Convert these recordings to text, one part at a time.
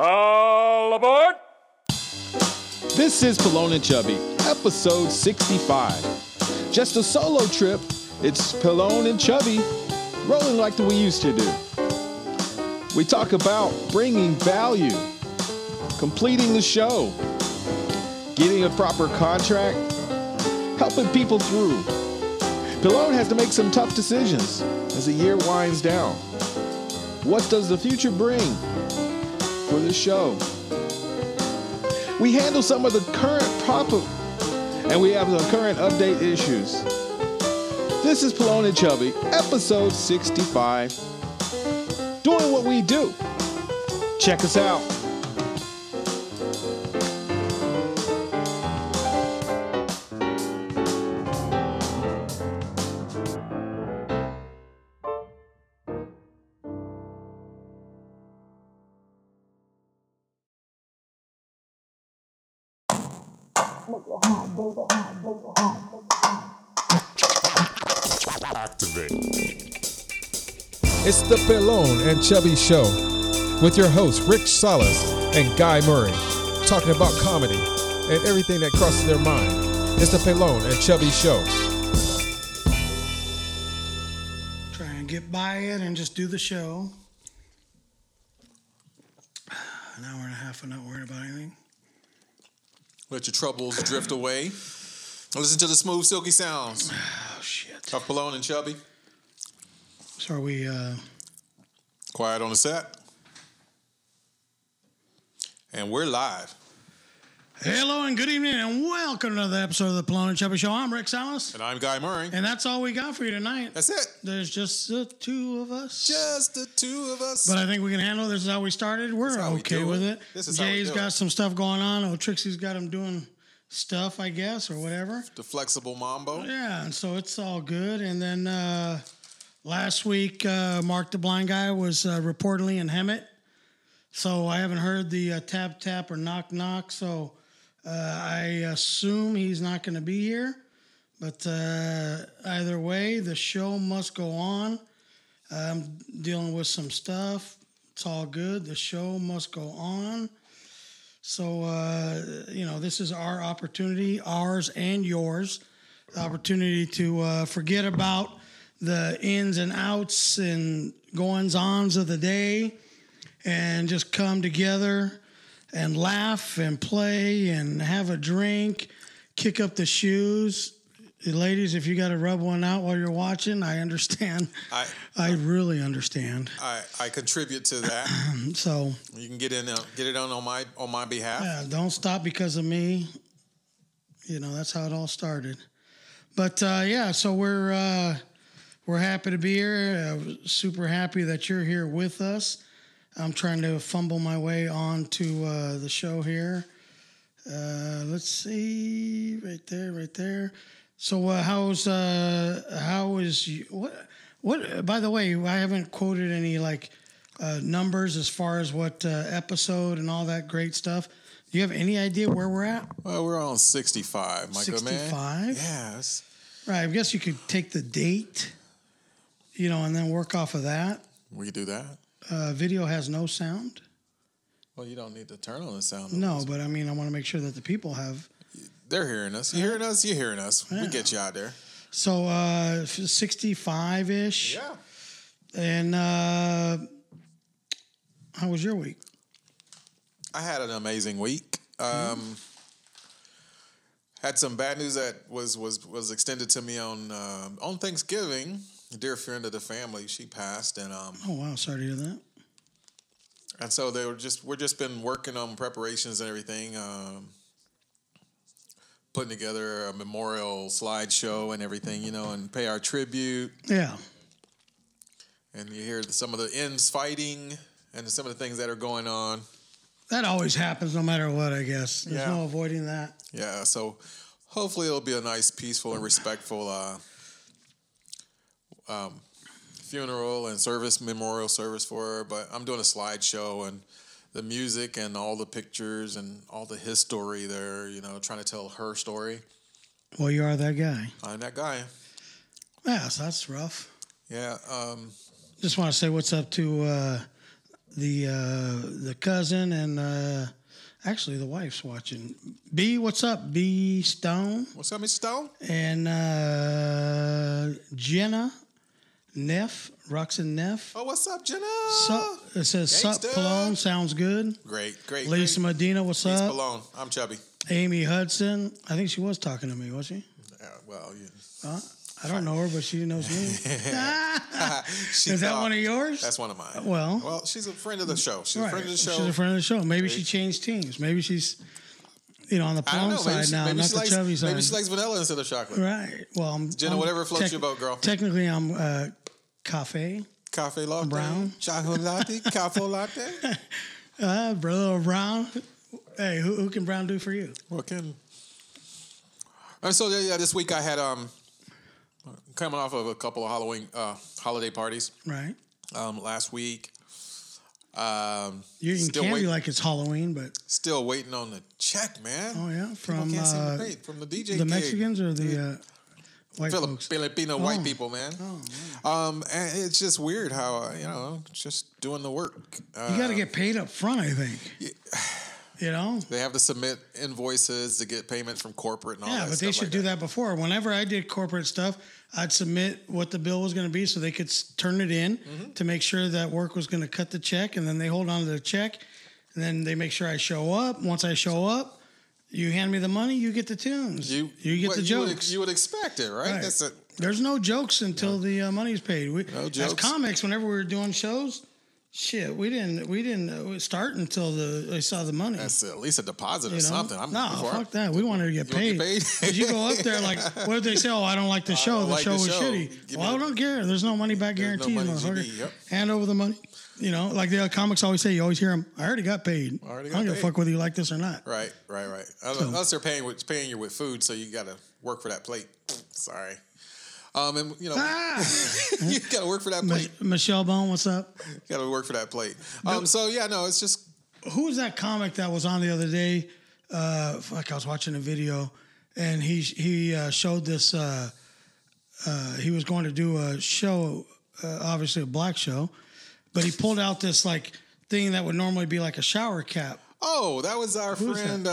All aboard! This is Pallone and Chubby, episode 65. Just a solo trip, it's Pallone and Chubby, rolling like we used to do. We talk about bringing value, completing the show, getting a proper contract, helping people through. Pallone has to make some tough decisions as the year winds down. What does the future bring for the show? We handle some of the current problem, and we have the current update issues. This is Pallone and Chubby, episode 65. Doing what we do. Check us out. The Pelone and Chubby Show with your hosts Rick Salas and Guy Murray, talking about comedy and everything that crosses their mind. It's the Pelone and Chubby Show. Try and get by it and just do the show. An hour and a half, I'm not worried about anything. Let your troubles drift away. Listen to the smooth, silky sounds Oh shit! of Pallone and Chubby. So are we? uh Quiet on the set. And we're live. Hello and good evening and welcome to the episode of the Plone and Chubby Show. I'm Rick Salas, And I'm Guy Murray. and that's all we got for you tonight. That's it. There's just the two of us. Just the two of us. But I think we can handle it. This is how we started. We're how we okay do with it. it. This is how we Jay's do got it. some stuff going on. Oh, Trixie's got him doing stuff, I guess, or whatever. the flexible mambo. Yeah, and so it's all good. And then uh, last week, uh, Mark the Blind Guy was uh, reportedly in Hemet. So I haven't heard the uh, tap tap or knock knock. So uh, I assume he's not going to be here. But uh, either way, the show must go on. I'm dealing with some stuff. It's all good. The show must go on. So, uh, you know, this is our opportunity, ours and yours, the opportunity to forget about the ins and outs and goings ons of the day and just come together and laugh and play and have a drink, kick up the shoes. Ladies, if you got to rub one out while you're watching, I understand. I, I really understand. I I contribute to that. So, you can get in uh, get it on on my on my behalf. Yeah, don't stop because of me. You know, that's how it all started. But uh, yeah, so we're uh, we're happy to be here. Uh, super happy that you're here with us. I'm trying to fumble my way on to uh, the show here. Uh, let's see, right there, right there. So uh, how's uh, how is you, what what? By the way, I haven't quoted any like uh, numbers as far as what uh, episode and all that great stuff. Do you have any idea where we're at? Well, we're on 65, Michael good man. 65? Yes. Right. I guess you could take the date, you know, and then work off of that. We could do that. Uh, video has no sound. Well, you don't need to turn on the sound. No, but I mean, I want to make sure that the people have. They're hearing us. You hearing us? You're hearing us. We get you out there. So uh, 65 ish. Yeah. And uh, how was your week? I had an amazing week. Um, had some bad news that was was was extended to me on um on Thanksgiving. Dear friend of the family, she passed, and um, Oh, wow. Sorry to hear that. and so they were just we're just been working on preparations and everything. Um, putting together a memorial slideshow and everything, you know, and pay our tribute. Yeah. And you hear some of the ends fighting and some of the things that are going on. That always happens no matter what, I guess. There's Yeah. no avoiding that. Yeah, so hopefully it'll be a nice, peaceful, and respectful uh, um, funeral and service, memorial service for her. But I'm doing a slideshow and the music and all the pictures and all the history there. You know, trying to tell her story. Well, you are that guy. I'm that guy. Yeah, so that's rough. Yeah. Um, Just want to say what's up to uh, the uh, the cousin and uh, actually the wife's watching. B, what's up? B Stone What's up, Mr. Stone? and uh, Jenna Neff, Roxanne Neff. Oh, what's up, Jenna? Sup, it says Sup Gangsta. Sounds good. Great, great. Lisa great. Medina, what's Peace up? Malone. I'm chubby. Amy Hudson, I think she was talking to me, was she? Yeah, well, yeah. Huh? I don't know her, but she knows me. She Is that thought- one of yours? That's one of mine. Well- well, she's a friend of the show. She's a friend of the show. She's a friend of the show. Maybe she changed teams. Maybe she's, you know, on the I don't plum know. Maybe side she, now, maybe not she the likes, chubby side. Maybe she likes vanilla instead of chocolate. right. Well, I'm, Jenna, I'm whatever floats your boat, girl. Technically, I'm uh, cafe. Cafe latte, Brown. chocolate latte, cafe latte. Uh, brother Brown. Hey, who, who can Brown do for you? What can? And so yeah, yeah, this week I had um coming off of a couple of Halloween uh, holiday parties Right. um, last week. Um, You're eating candy wait- like it's Halloween, but still waiting on the check, man. oh yeah, from can't seem to uh, from the DJ. the gig. Mexicans or the uh, white Filip- folks. Filipino Oh. white people, man. Um, and it's just weird how you know just doing the work. Uh, You got to get paid up front, I think. You know. They have to submit invoices to get payment from corporate and all Yeah, that. but they should like do that before. Whenever I did corporate stuff, I'd submit what the bill was going to be so they could turn it in Mm-hmm. to make sure that work was going to cut the check, and then they hold on to the check, and then they make sure I show up. Once I show up, you hand me the money, you get the tunes, You you get the you would, jokes. you would expect it, right? Right. That's it. There's no jokes until the uh, money's paid. We, No As comics, whenever we were doing shows, shit, we didn't we didn't start until the they saw the money. That's at least a deposit or you know? something. I'm no, before I- fuck that. We wanted to get paid. get paid? you go up there like, what if they say? Oh, I don't like the show. The like show the was show. shitty. Give well, I don't care. There's no money back guarantee. no money. Yep. Hand over the money. You know, like the comics always say. You always hear them. I already got paid. Already I got don't give a fuck whether you like this or not. Right, right, right. Unless they're paying paying you with food, so you got to work for that plate. Sorry. Um, and you know, Ah! you got to work for that plate. Mich- Michelle Bone, what's up? You got to work for that plate. Um, so yeah, no, it's just who was that comic that was on the other day? Uh, fuck, I was watching a video, and he he uh, showed this. Uh, uh, he was going to do a show, uh, obviously a black show, but he pulled out this like thing that would normally be like a shower cap. oh, that was our Who's friend,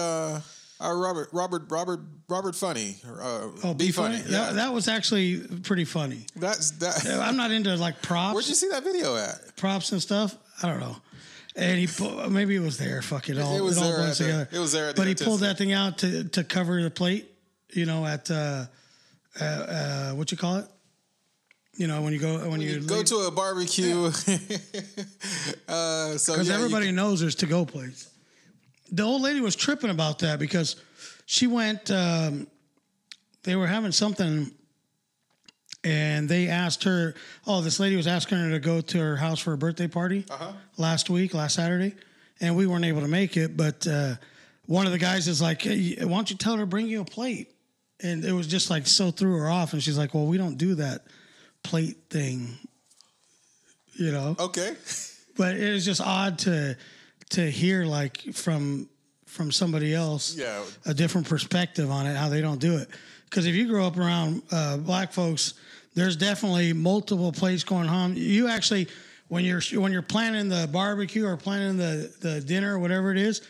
uh, Robert, Robert, Robert, Robert Funny. Uh, Oh, be funny. That, Yeah, that was actually pretty funny. that's that. I'm not into like props, Where'd you see that video at? props and stuff. I don't know. And he maybe it was there. Fuck it all. It was all there blends at the- together. it was there at the But he pulled that thing out to to cover the plate. You know, at uh, uh, uh, what you call it? You know, when you go when you, You go to a barbecue. uh, so because yeah, everybody knows there's to go plates. The old lady was tripping about that because she went. Um, they were having something, and they asked her. Oh, this lady was asking her to go to her house for a birthday party Uh-huh. last week, last Saturday, and we weren't able to make it. But uh, one of the guys is like, hey, "Why don't you tell her to bring you a plate?" And it was just like so threw her off, and she's like, "Well, we don't do that plate thing." You know okay. but it was just odd to to hear like from from somebody else Yeah. a different perspective on it how they don't do it because if you grow up around uh, black folks there's definitely multiple plates going home you actually when you're when you're planning the barbecue or planning the the dinner or whatever it is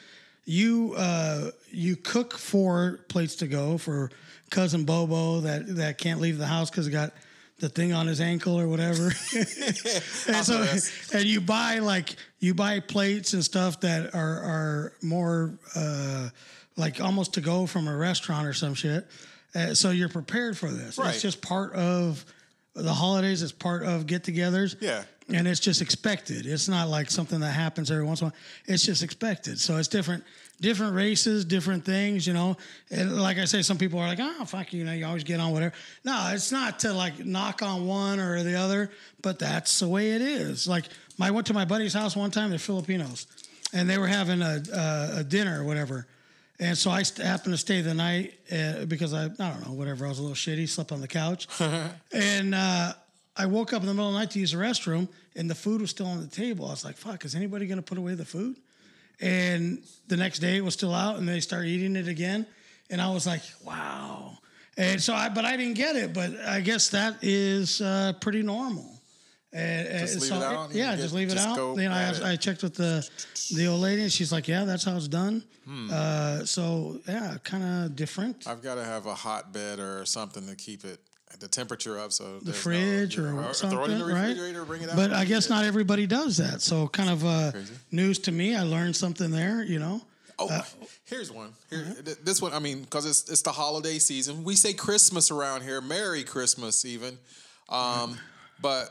you uh, you cook four plates to go for cousin Bobo that that can't leave the house because he got the thing on his ankle or whatever. and so and you buy like you buy plates and stuff that are are more uh, like almost to go from a restaurant or some shit. Uh, so you're prepared for this. Right. It's just part of the holidays. It's part of get-togethers. Yeah. And it's just expected. It's not like something that happens every once in a while. It's just expected. So it's different, different races, different things, you know. And like I say, some people are like, oh, fuck, you you know, you always get on whatever. No, it's not to like knock on one or the other, but that's the way it is. Like, I went to my buddy's house one time, they're Filipinos, and they were having a, a, a dinner or whatever. And so I st- happened to stay the night uh, because I, I don't know, whatever. I was a little shitty, slept on the couch. and uh, I woke up in the middle of the night to use the restroom, and the food was still on the table. I was like, fuck, is anybody going to put away the food? And the next day it was still out, and they started eating it again. And I was like, wow. And so I, but I didn't get it. But I guess that is uh, pretty normal. And, and Just leave so- it out Yeah, just leave it just out. know, I, it. I checked with the the old lady, and she's like, "Yeah, that's how it's done." Hmm. Uh, so yeah, kind of different. I've got to have a hotbed or something to keep it the temperature up. So the fridge or, something, throw it in the right? refrigerator, bring it out. But I guess not everybody does that. So kind of uh, news to me. I learned something there. You know. Oh, Uh, here's one. Here, uh-huh. th- this one. I mean, because it's it's the holiday season. We say Christmas around here. Merry Christmas, even. Um, but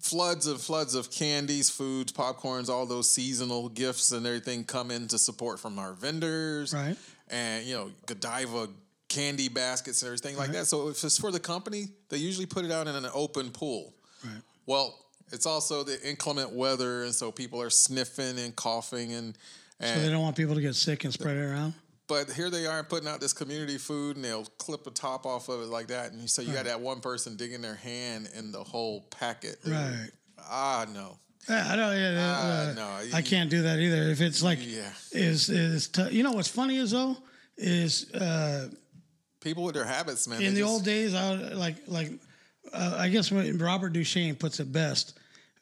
floods and floods of candies, foods, popcorns, all those seasonal gifts and everything come in to support from our vendors. Right. And you know, Godiva candy baskets and everything like that. So if it's for the company, they usually put it out in an open pool. Right. Well, it's also the inclement weather, and so people are sniffing and coughing and. So they don't want people to get sick and spread it around. but here they are putting out this community food, and they'll clip a top off of it like that, and so you got that one person digging their hand in the whole packet. Right. Ah, no. Yeah, I don't. Yeah, Ah, uh, no, I can't do that either. If it's like, Yeah. is is t- you know what's funny is though is uh, People with their habits, man. in the just- old days, I would, like like uh, I guess when Robert Duchesne puts it best.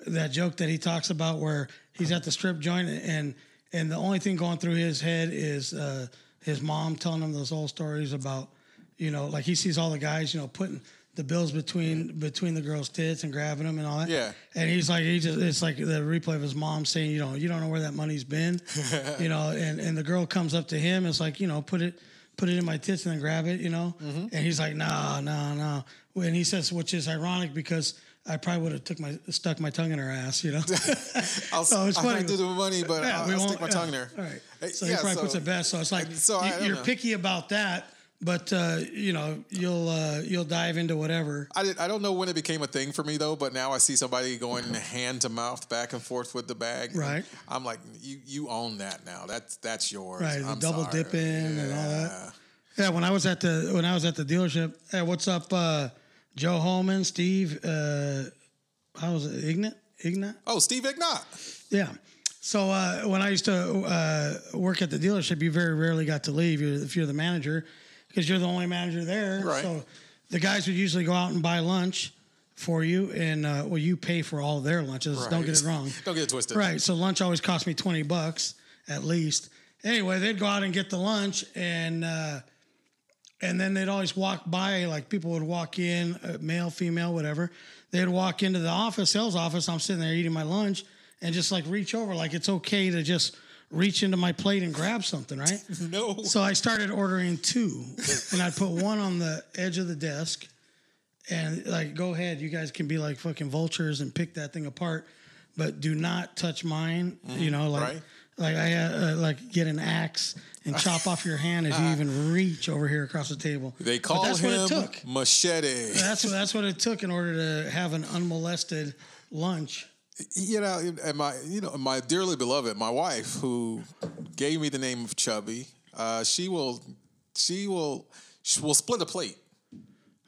That joke that he talks about where he's at the strip joint and and the only thing going through his head is uh, his mom telling him those old stories about you know like he sees all the guys you know putting the bills between between the girls' tits and grabbing them and all that. Yeah. And he's like he just it's like the replay of his mom saying you know you don't know where that money's been, you know and and the girl comes up to him it's like you know put it put it in my tits and then grab it, you know? Mm-hmm. And he's like, no, no, no. And he says, which is ironic because I probably would have took my stuck my tongue in her ass, you know? I'll, So it's funny. can't do the money, but Yeah, I'll, I'll stick my yeah. tongue there. All right. Uh, So yeah, he probably so- puts it best. So it's like so you, you're know. picky about that, but uh, you know you'll uh, you'll dive into whatever. I, did, I don't know when it became a thing for me though, but now I see somebody going hand to mouth, back and forth with the bag. Right. I'm like, you you own that now. That's that's yours. Right, I'm double sorry. dipping and all that. Yeah. Yeah, when I was at the when I was at the dealership, hey, what's up, uh, Joe Holman, Steve? Uh, how was it, Ignat? Ignat? Oh, Steve Ignat. Yeah. So uh, when I used to uh, work at the dealership, you very rarely got to leave if you're the manager because you're the only manager there. Right. So the guys would usually go out and buy lunch for you, and uh, well, you pay for all their lunches. Don't get it wrong. Don't get it twisted. Right. So lunch always cost me twenty bucks at least. Anyway, they'd go out and get the lunch, and uh, and then they'd always walk by. Like people would walk in, uh, male, female, whatever. They'd walk into the office, sales office. I'm sitting there eating my lunch, and just like reach over, like it's okay to just reach into my plate and grab something, right? No. So I started ordering two, and I'd put one on the edge of the desk, and like, go ahead, you guys can be like fucking vultures and pick that thing apart, but do not touch mine. You know, like, right. like I uh, like get an axe and chop off your hand if you even reach over here across the table. They But call that's him what it took. Machete. That's what that's what it took in order to have an unmolested lunch. You know, and my, you know, my dearly beloved, my wife, who gave me the name of Chubby, uh, she will, she will, she will split a plate.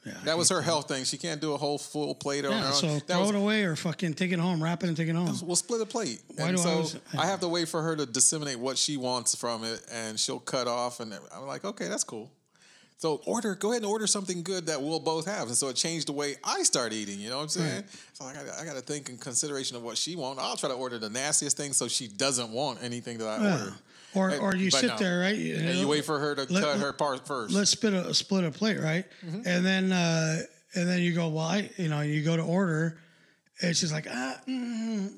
Yeah. That was her health thing. She can't do a whole full plate on her own. so that throw was, it away or fucking take it home, wrap it and take it home. We'll split a plate. Why and do I so always- I have to wait for her to disseminate what she wants from it, and she'll cut off. And I'm like, okay, that's cool. So order, go ahead and order something good that we'll both have. And so it changed the way I start eating. You know what I'm saying? So I got, I got to think in consideration of what she wants. I'll try to order the nastiest thing so she doesn't want anything that I Yeah. ordered. Or And- or you sit no. there, right? And you wait for her to Let- cut her part first. let's split a split a plate, right? Mm-hmm. And then uh, and then you go, well, I, you know, you go to order, and she's like, ah, mm,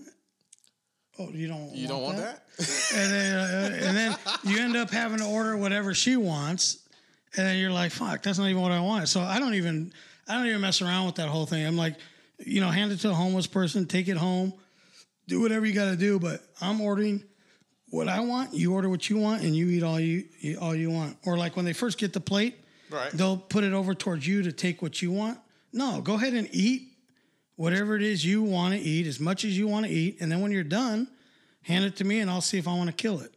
oh, you don't, you don't want that? and then uh, and then you end up having to order whatever she wants, and then you're like, fuck, that's not even what I want. So I don't even I don't even mess around with that whole thing. I'm like, you know, hand it to a homeless person, take it home, do whatever you got to do, but I'm ordering what I want. You order what you want, and you eat all you all you want. Or like when they first get the plate, Right. They'll put it over towards you to take what you want. No, go ahead and eat whatever it is you want to eat, as much as you want to eat, and then when you're done, hand it to me, and I'll see if I want to kill it.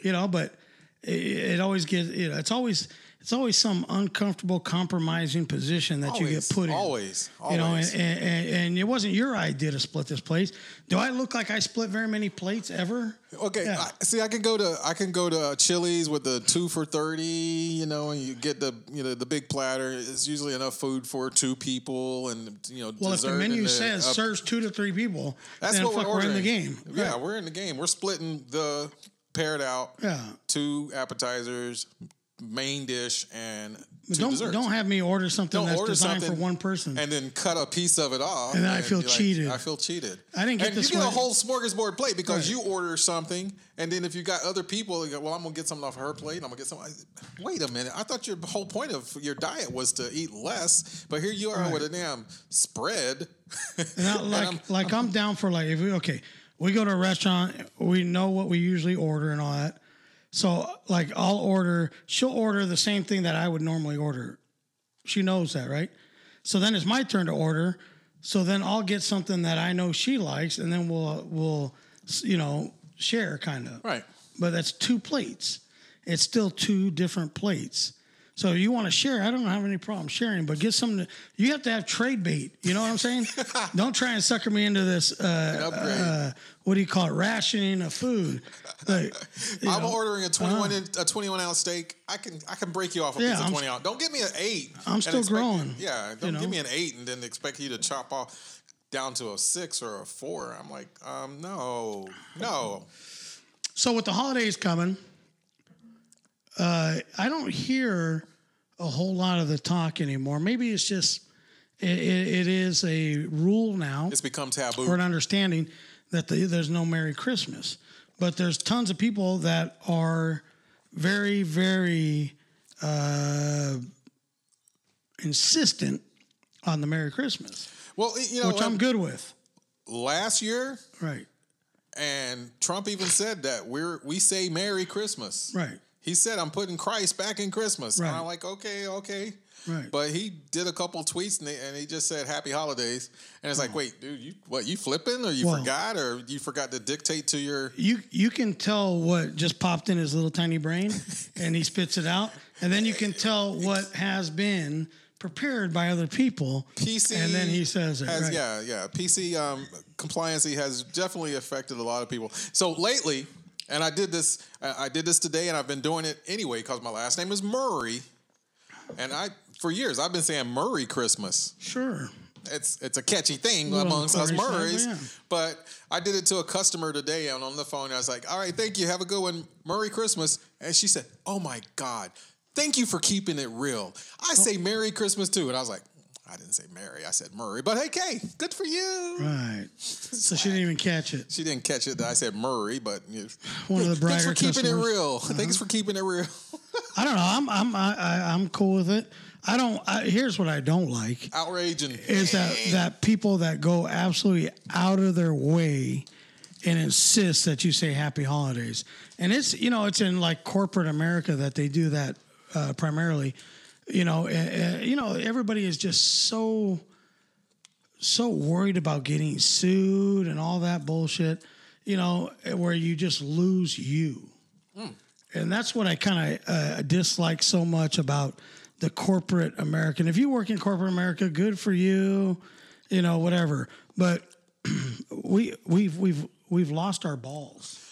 You know, but it, it always gets. You know, it's always it's always some uncomfortable, compromising position that you get put in. always, always. You know, and, and, and, it wasn't your idea to split this place. Do I look like I split very many plates ever? Okay, Yeah. I, see, I can go to I can go to Chili's with the two for thirty, you know, and you get the you know the big platter. It's usually enough food for two people, and you know, Well, if the menu the- says uh, serves two to three people, that's what fuck, we're we're in the game. Yeah, Right. we're in the game. We're splitting the paired out. Yeah. two appetizers, main dish, and don't desserts. don't have me order something Don't that's order designed something for one person. and then cut a piece of it off. And I feel you're like, cheated. I feel cheated. I didn't get and this You get a whole smorgasbord plate because Right. you order something, and then if you got other people, you go, well, I'm gonna get something off her plate. and I'm gonna get something. Wait a minute. I thought your whole point of your diet was to eat less, but here you are Right. with a damn spread. I- like I'm- like I'm down for like if we okay, we go to a restaurant, we know what we usually order and all that. So like I'll order, she'll order the same thing that I would normally order. She knows that, right? So then it's my turn to order. So then I'll get something that I know she likes, and then we'll we'll you know share kind of. Right. But that's two plates. It's still two different plates. So if you want to share, I don't have any problem sharing, but get something. To, you have to have trade bait. You know what I'm saying? don't try and sucker me into this. Uh, uh, what do you call it? Rationing of food. Like, I'm know, ordering a 21 in, a 21 ounce steak. I can I can break you off a Yeah, piece of I'm 20 ounce. Don't give me an eight. I'm still expect- growing, Yeah, don't know? give me an eight and then expect you to chop off down to a six or a four. I'm like, um, no, no. So with the holidays coming, uh, I don't hear a whole lot of the talk anymore. Maybe it's just it, it, it is a rule now It's become taboo. or an understanding that the, there's no Merry Christmas. But there's tons of people that are very, very uh, insistent on the Merry Christmas, well, you know, which I'm um, good with. last year, Right, and Trump even said that we're we say Merry Christmas. right, He said, "I'm putting Christ back in Christmas." And I'm like, okay, okay. Right. But he did a couple tweets and, they, and he just said "Happy Holidays," and it's like, wait, dude, you what? You flipping or you Well- forgot or you forgot to dictate to your? you you can tell what just popped in his little tiny brain and he spits it out and then you can tell what has been prepared by other people PC and then he says it has, right. yeah yeah PC um, compliancy has definitely affected a lot of people. So lately, and I did this I did this today, and I've been doing it anyway because my last name is Murray, and I for years I've been saying Murray Christmas. sure it's it's a catchy thing Little amongst us Murrays. But I did it to a customer today and on the phone. I was like, "All right, thank you. Have a good one. Merry Christmas." And she said, "Oh my God, thank you for keeping it real. I say Merry Christmas too." And I was like, "I didn't say Merry. I said Murray." But hey, Kay, good for you. right so she didn't even catch it She didn't catch it that I said Murray, but you know, One of the brighter. thanks for keeping customers. Uh-huh. it real. Thanks for keeping it real. i don't know i'm i'm I, I, i'm cool with it i don't I, here's what i don't like. Outrage and is that that people that go absolutely out of their way and insist that you say happy holidays. And it's you know it's in like corporate america that they do that uh, primarily. You know uh, you know everybody is just so so worried about getting sued and all that bullshit you know where you just lose you. And that's what I kind of uh, dislike so much about the corporate American. If you work in corporate America, good for you, you know, whatever. But we we've we've we've lost our balls.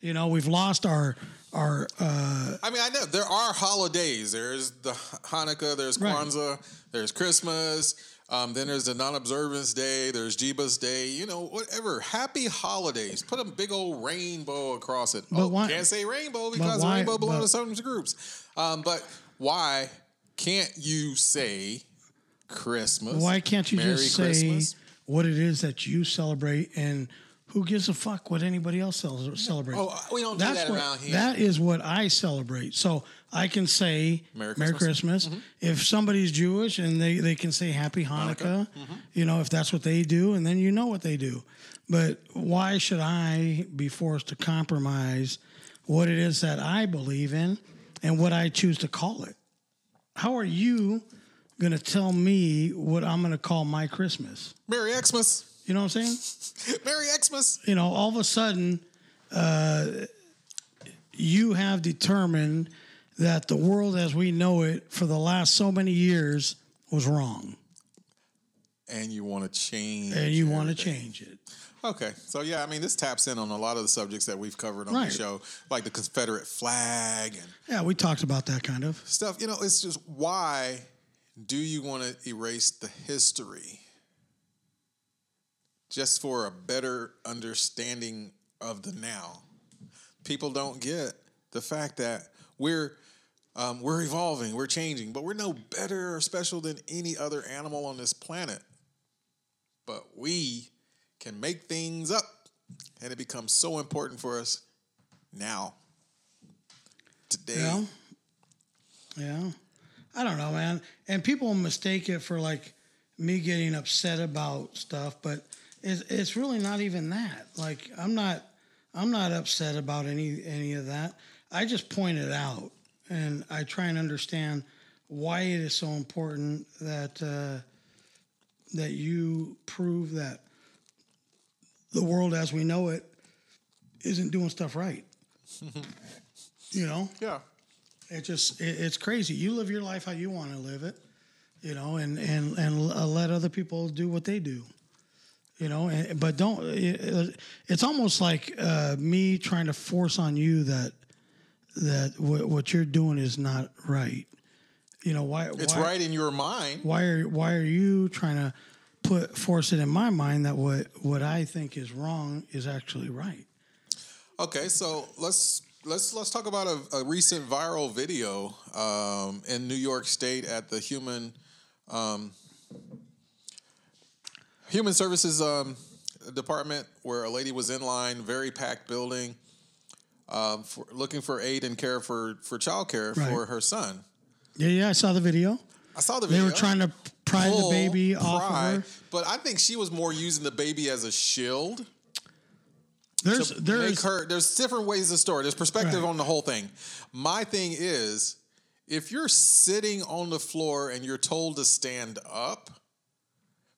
You know, we've lost our our uh, I mean, I know there are holidays. There's the Hanukkah, there's Right. Kwanzaa, there's Christmas. Um, then there's the non-observance day. There's Jeebus Day. You know, whatever. Happy holidays. Put a big old rainbow across it. But oh, why- can't say rainbow because why- rainbow belongs to certain groups. Um, but why can't you say Christmas? why can't you Merry just say Christmas? what it is that you celebrate and who gives a fuck what anybody else celebrates? Oh, we don't do That's that what, around here. That is what I celebrate. So I can say Merry Merry Christmas. Christmas. Mm-hmm. If somebody's Jewish and they, they can say Happy Hanukkah, mm-hmm. you know, if that's what they do, and then you know what they do. But why should I be forced to compromise what it is that I believe in and what I choose to call it? How are you going to tell me what I'm going to call my Christmas? Merry Xmas. You know what I'm saying? Merry Xmas. you know, all of a sudden, uh, you have determined that the world as we know it for the last so many years was wrong, And you want to change. and you want to change it. Okay, so yeah, I mean, this taps in on a lot of the subjects that we've covered on Right. the show, like the Confederate flag and Yeah, we talked about that kind of. stuff. You know, it's just why do you want to erase the history just for a better understanding of the now? People don't get the fact that we're um, we're evolving, we're changing, but we're no better or special than any other animal on this planet. But we can make things up, and it becomes so important for us now, today. Yeah. Yeah. I don't know, man. And people mistake it for like me getting upset about stuff, but it's, it's really not even that. Like I'm not I'm not upset about any any of that. I just point it out and I try and understand why it is so important that uh, that you prove that the world as we know it isn't doing stuff right. you know? Yeah. It just it, it's crazy. You live your life how you want to live it, you know, and and and uh, let other people do what they do, you know. And, but don't. It, it's almost like uh, me trying to force on you that that what, what you're doing is not right. You know why? It's why, right in your mind. Why are why are you trying to put force it in my mind that what what I think is wrong is actually right? Okay, so let's let's let's talk about a, a recent viral video um, in New York State at the Human um, Human Services um, Department, where a lady was in line, very packed building, um, for, looking for aid and care for for childcare Right. for her son. Yeah, yeah. I saw the video. I saw the They were trying to pry the baby off of her. but I think she was more using the baby as a shield. There's there's make her there's different ways to store it. There's perspective Right. on the whole thing. My thing is if you're sitting on the floor and you're told to stand up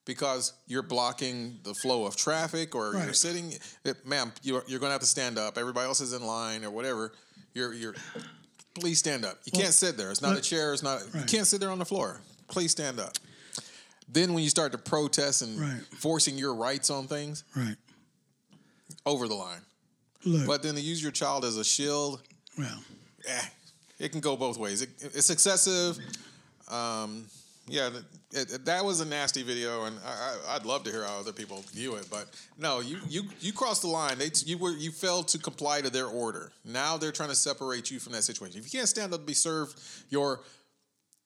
because you're blocking the flow of traffic or you're sitting it, ma'am you're, you're going to have to stand up everybody else is in line or whatever you're you're please stand up you can't sit there it's not a chair it's not you can't sit there on the floor please stand up then when you start to protest and Right. forcing your rights on things right. over the line Look, but then to use your child as a shield, well, eh, it can go both ways. It, it's excessive. Um, yeah, it, it, that was a nasty video, and I, I, I'd love to hear how other people view it. But no, you you you crossed the line. They you were you failed to comply to their order. Now they're trying to separate you from that situation. If you can't stand up to be served, you're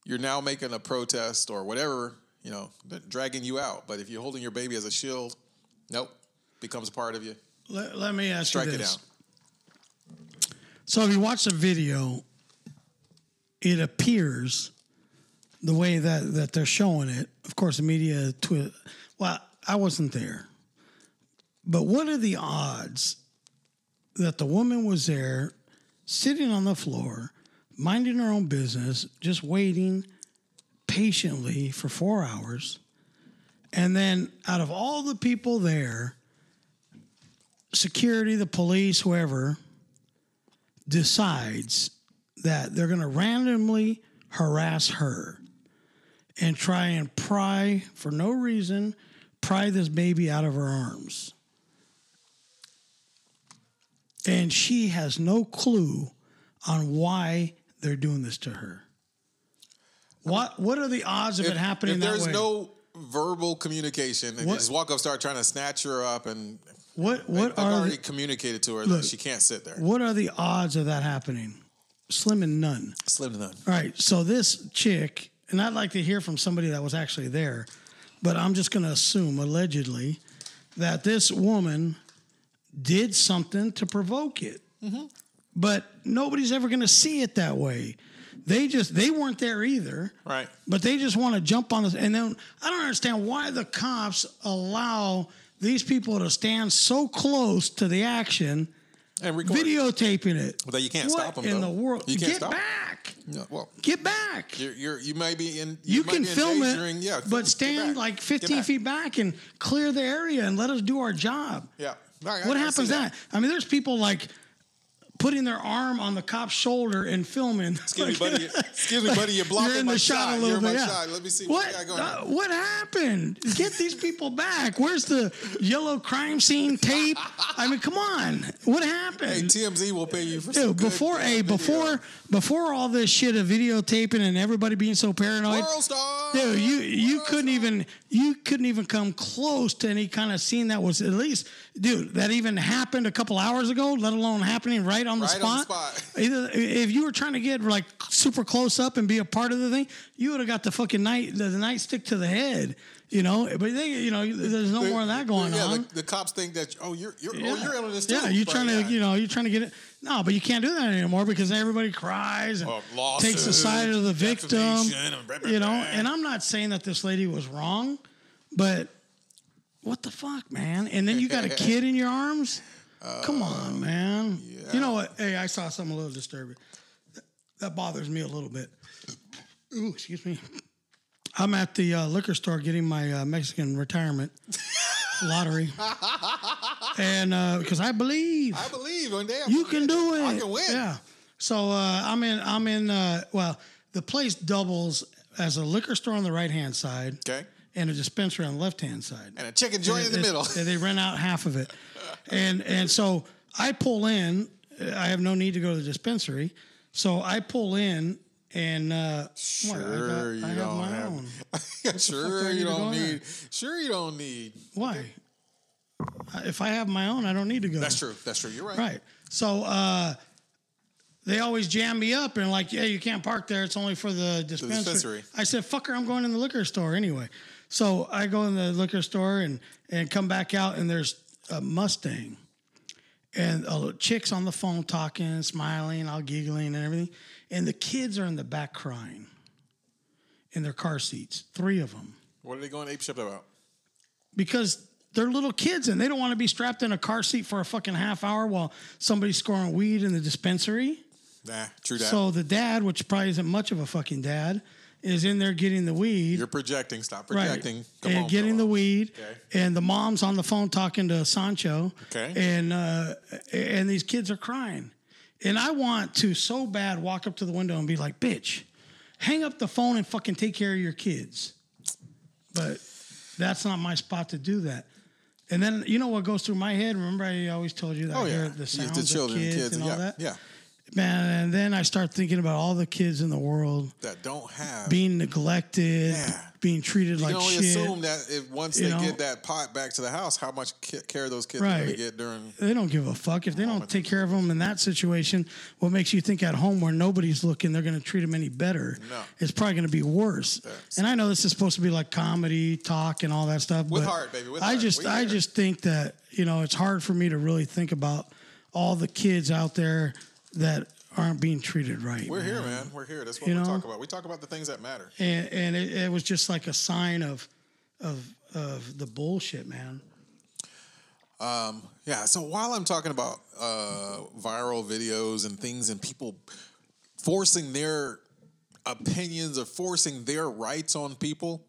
you're now making a protest or whatever. You know, dragging you out. But if you're holding your baby as a shield, nope, becomes a part of you. let, let me ask Strike you it this. down. So if you watch the video, it appears the way that, that they're showing it. Of course, the media twi- Well, I wasn't there, but what are the odds that the woman was there, sitting on the floor, minding her own business, just waiting patiently for four hours, and then out of all the people there, security, the police, whoever decides that they're going to randomly harass her and try and pry, for no reason, pry this baby out of her arms. And she has no clue on why they're doing this to her. What What are the odds of it happening if that there's no verbal communication and What- just walk up start trying to snatch her up and what What they've are already the, communicated to her Look. that she can't sit there What are the odds of that happening? Slim and none. slim and none All right, so this chick, and I'd like to hear from somebody that was actually there, but I'm just going to assume, allegedly, that this woman did something to provoke it. Mm-hmm. But nobody's ever going to see it that way. They just they weren't there either. right But they just want to jump on this. And then I don't understand why the cops allow these people to stand so close to the action, and record videotaping it. But you can't what them. in though. the world? You can't Get stop back! no, well Get back! you're, you're you may be in You, might can film it, yeah but stand like 15 back. feet back and clear the area and let us do our job. yeah What happens that? I mean, there's people like putting their arm on the cop's shoulder and filming. Excuse me, buddy. Excuse me, buddy. You're blocking You're in my the shot, a little You're bit. yeah. shot. Let me see what, what. you got going uh, what happened? Get these people back. Where's the yellow crime scene tape? I mean, come on. What happened? Hey, TMZ will pay you for Dude, good, before a video. before before all this shit of videotaping and everybody being so paranoid, World star. dude, you you World couldn't star. even you couldn't even come close to any kind of scene that was at least, dude, that even happened a couple hours ago. Let alone happening right on the Right on the spot. spot. Either if you were trying to get like super close up and be a part of the thing, you would have got the fucking night the, the nightstick to the head. You know, but they, you know, there's no more of that going yeah, on. The, the cops think that oh you're you're oh you're in this too. Yeah, you're trying to, yeah. you know, you're trying to get it. No, but you can't do that anymore because everybody cries and Oh, takes the side of the victim. defamation, blah, blah, You know, and I'm not saying that this lady was wrong, but what the fuck, man? And then you got a kid in your arms. Come on, man. You know what? Hey, I saw something a little disturbing. That- That bothers me a little bit. Ooh, excuse me. I'm at the uh, liquor store getting my uh, Mexican retirement lottery, and because I believe I believe one day I'm you can do it. I can win. Yeah. So uh, I'm in. I'm in. Uh, well, the place doubles as a liquor store on the right hand side, Okay. And a dispensary on the left hand side. And a chicken joint in the middle. it- They rent out half of it, and and so I pull in. I have no need to go to the dispensary, so I pull in. And uh, what, I, got, Sure, you I don't my have- own. sure need you don't need. Sure you don't need. Why? If I have my own, I don't need to go. That's true. That's true. You're right. Right. So uh, they always jam me up and like, yeah, you can't park there. It's only for the dispensary. dispensary. I said, fucker, I'm going in the liquor store anyway. So I go in the liquor store and and come back out and there's a Mustang and uh, chicks on the phone talking, smiling, all giggling and everything, and the kids are in the back crying in their car seats, three of them What are they going ape shit about? because they're little kids and they don't want to be strapped in a car seat for a fucking half hour while somebody's scoring weed in the dispensary. Nah, true that. So the dad, which probably isn't much of a fucking dad, is in there getting the weed. You're projecting. Stop Right. projecting. Come and on, getting the weed, Okay. and the mom's on the phone talking to Sancho, Okay. and uh, and these kids are crying, and I want to so bad walk up to the window and be like, "Bitch, hang up the phone and fucking take care of your kids," but that's not my spot to do that. And then you know what goes through my head? Remember, I always told you that Oh I hear yeah. the sounds the children, of kids, kids, and all yeah, that. yeah. Man, and then I start thinking about all the kids in the world That don't have. being neglected, Yeah. being treated you like shit. assume that if once You they know? get that pot back to the house, how much care those kids are going to get during. they don't give a fuck if they don't take care of them in that situation. What makes you think at home where nobody's looking they're going to treat them any better? No. It's probably going to be worse. That's- And I know this is supposed to be like comedy, talk, and all that stuff. With but heart, baby, with I heart. just, We I here. just think that you know it's hard for me to really think about all the kids out there that aren't being treated right. We're here, man. We're here. That's what You we know? talk about. We talk about the things that matter. and and it, it was just like a sign of of of the bullshit, man. Um, Yeah. So while I'm talking about uh, viral videos and things and people forcing their opinions or forcing their rights on people,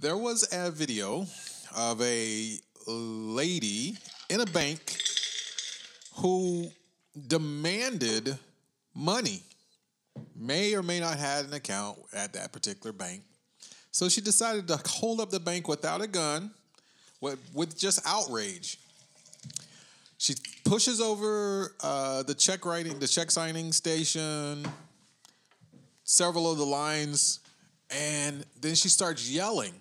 there was a video of a lady in a bank who demanded money. May or may not have an account at that particular bank. So she decided to hold up the bank without a gun, with, with just outrage. She pushes over uh, the check writing, the check signing station, several of the lines, and then she starts yelling.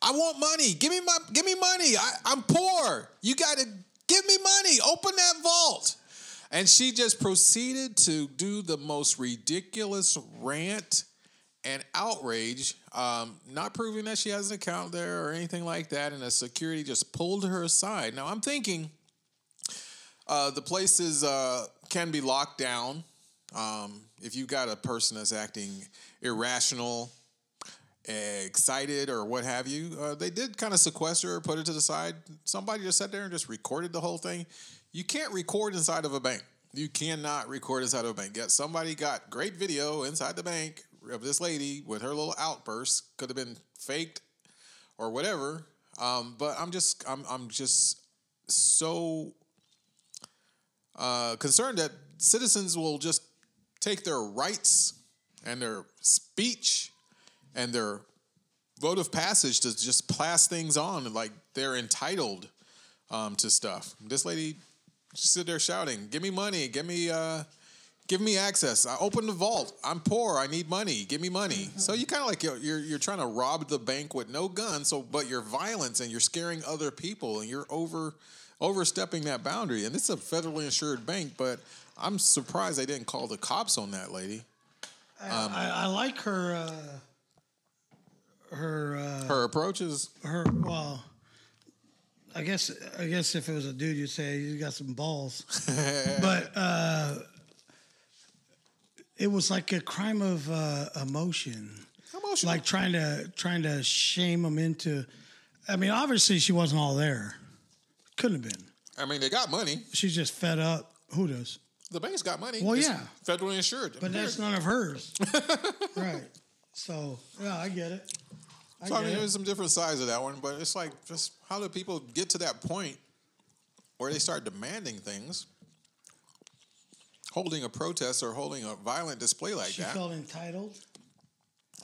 I want money. Give me my give me money. I, I'm poor. You gotta give me money. Open that vault. And she just proceeded to do the most ridiculous rant and outrage, um, not proving that she has an account there or anything like that. And the security just pulled her aside. Now I'm thinking uh, the places uh, can be locked down. Um, if you've got a person that's acting irrational, excited, or what have you, uh, they did kind of sequester her, put her to the side. Somebody just sat there and just recorded the whole thing. You can't record inside of a bank. You cannot record inside of a bank. Yet somebody got great video inside the bank of this lady with her little outburst. Could have been faked or whatever. Um, but I'm just I'm I'm just so uh, concerned that citizens will just take their rights and their speech and their vote of passage to just pass things on like they're entitled um, to stuff. This lady sit there shouting, "Give me money! Give me, uh, give me access! I open the vault. I'm poor. I need money. Give me money." So you kind of like you're, you're you're trying to rob the bank with no gun. So, but you're violence and you're scaring other people and you're over overstepping that boundary. And it's a federally insured bank, but I'm surprised they didn't call the cops on that lady. I, I like her. Uh, her. Uh, Her approaches. her. Well, I guess. I guess if it was a dude, you'd say you got some balls. but uh, it was like a crime of uh, emotion. emotional. like trying to trying to shame them into. I mean, obviously she wasn't all there. Couldn't have been. I mean, they got money. She's just fed up. Who does? The bank's got money. Well, It's yeah. federally insured. But that's none of hers. right. So yeah, I get it. I So I mean, it. there's some different sides of that one, but it's like just how do people get to that point where they start demanding things, holding a protest or holding a violent display like she that? She felt entitled.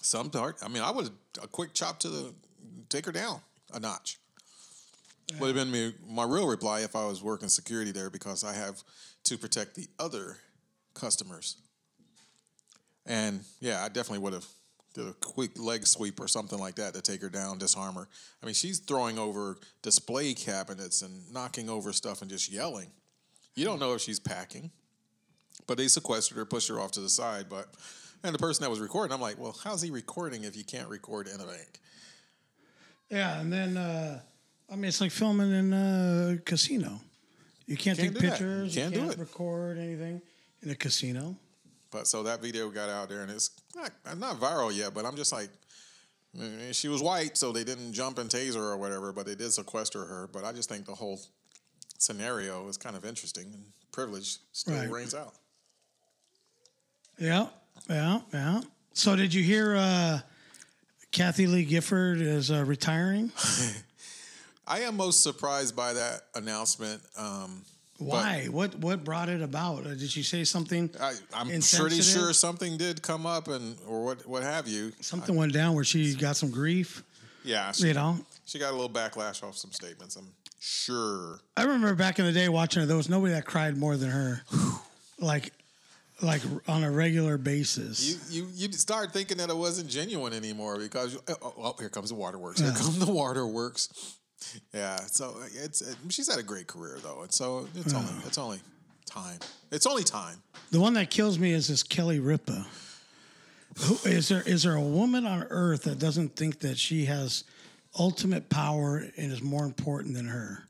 Some part. I mean, I would a quick chop to the take her down a notch. Would have been me, my real reply if I was working security there because I have to protect the other customers. And yeah, I definitely would have did a quick leg sweep or something like that to take her down, disarm her. I mean, she's throwing over display cabinets and knocking over stuff and just yelling. You don't know if she's packing, but they sequestered her, pushed her off to the side. But and the person that was recording, I'm like, well, how's he recording if you can't record in a bank? Yeah, and then uh, I mean it's like filming in a casino. You can't, Can't take do pictures. Can't do you can't it. record anything in a casino. But so that video got out there and it's not, not viral yet, but I'm just like, eh, she was white, so they didn't jump and tase her or whatever, but they did sequester her. But I just think the whole scenario is kind of interesting and privilege still Right. reigns out. Yeah, yeah, yeah. So did you hear uh, Kathie Lee Gifford is uh, retiring? I am most surprised by that announcement. Um, Why? what what brought it about? Uh, did she say something? I, I'm pretty sure something did come up and or what what have you. Something went down where she got some grief. Yeah, she, You know, she got a little backlash off some statements. I'm sure. I remember back in the day watching her. There was nobody that cried more than her, like, like on a regular basis. You you you start thinking that it wasn't genuine anymore because you, oh, oh, here comes the waterworks. Here come the waterworks. Yeah, so it's it, she's had a great career though, and so it's only it's only time. It's only time. The one that kills me is this Kelly Ripa. Who, is there is there a woman on earth that doesn't think that she has ultimate power and is more important than her?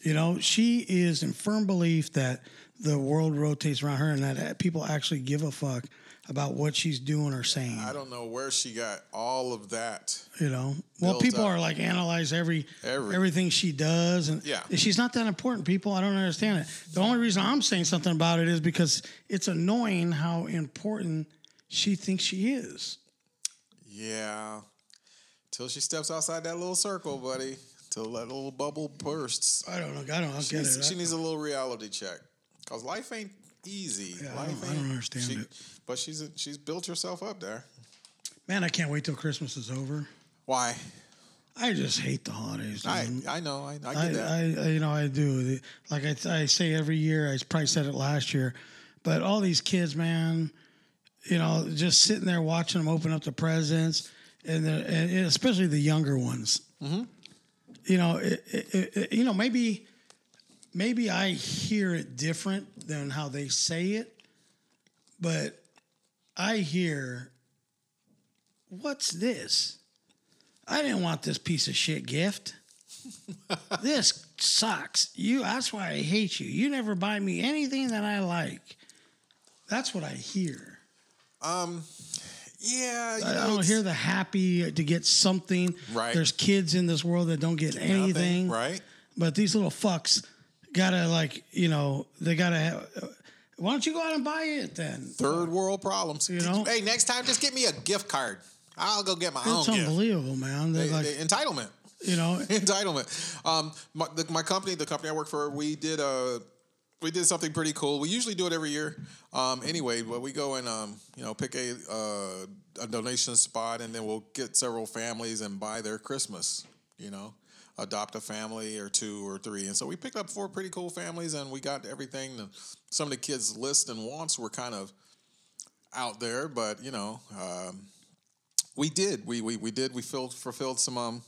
You know, she is in firm belief that the world rotates around her and that people actually give a fuck about what she's doing or saying. I don't know where she got all of that. You know, well, people up. are like analyze every, Every- everything she does, and Yeah. she's not that important. People, I don't understand it. The only reason I'm saying something about it is because it's annoying how important she thinks she is. Yeah, till she steps outside that little circle, buddy. Till that little bubble bursts. I don't know. I don't, I She get needs, it. she needs a little reality check because life ain't easy. Yeah, I don't- I don't understand she- it. But she's she's built herself up there. Man, I can't wait till Christmas is over. Why? I just hate the holidays. I. I know. I, I get that. I, you know, I do. Like I, I say every year, I probably said it last year, but all these kids, man, you know, just sitting there watching them open up the presents, and, the, and especially the younger ones. Mm-hmm. You know, it, it, it, you know, maybe, maybe I hear it different than how they say it, but I hear, "What's this?" I didn't want this piece of shit gift. this sucks. You that's why I hate you. You never buy me anything that I like. That's what I hear. Um yeah, you I know, don't hear the happy to get something. Right. There's kids in this world that don't get nothing, anything. right? But these little fucks gotta like, you know, they gotta have why don't you go out and buy it then? Third world problems. You know? Hey, next time, just get me a gift card. I'll go get my It's own gift. unbelievable, man. They're They- like, entitlement. you know, entitlement. Um, my, the, my company, the company I work for, we did a we did something pretty cool. We usually do it every year. Um, anyway, but we go and um, you know pick a uh, a donation spot, and then we'll get several families and buy their Christmas. You know, adopt a family or two or three, and so we picked up four pretty cool families, and we got everything. Some of the kids' lists and wants were kind of out there, but you know, um, we did. We we we did. We filled fulfilled some um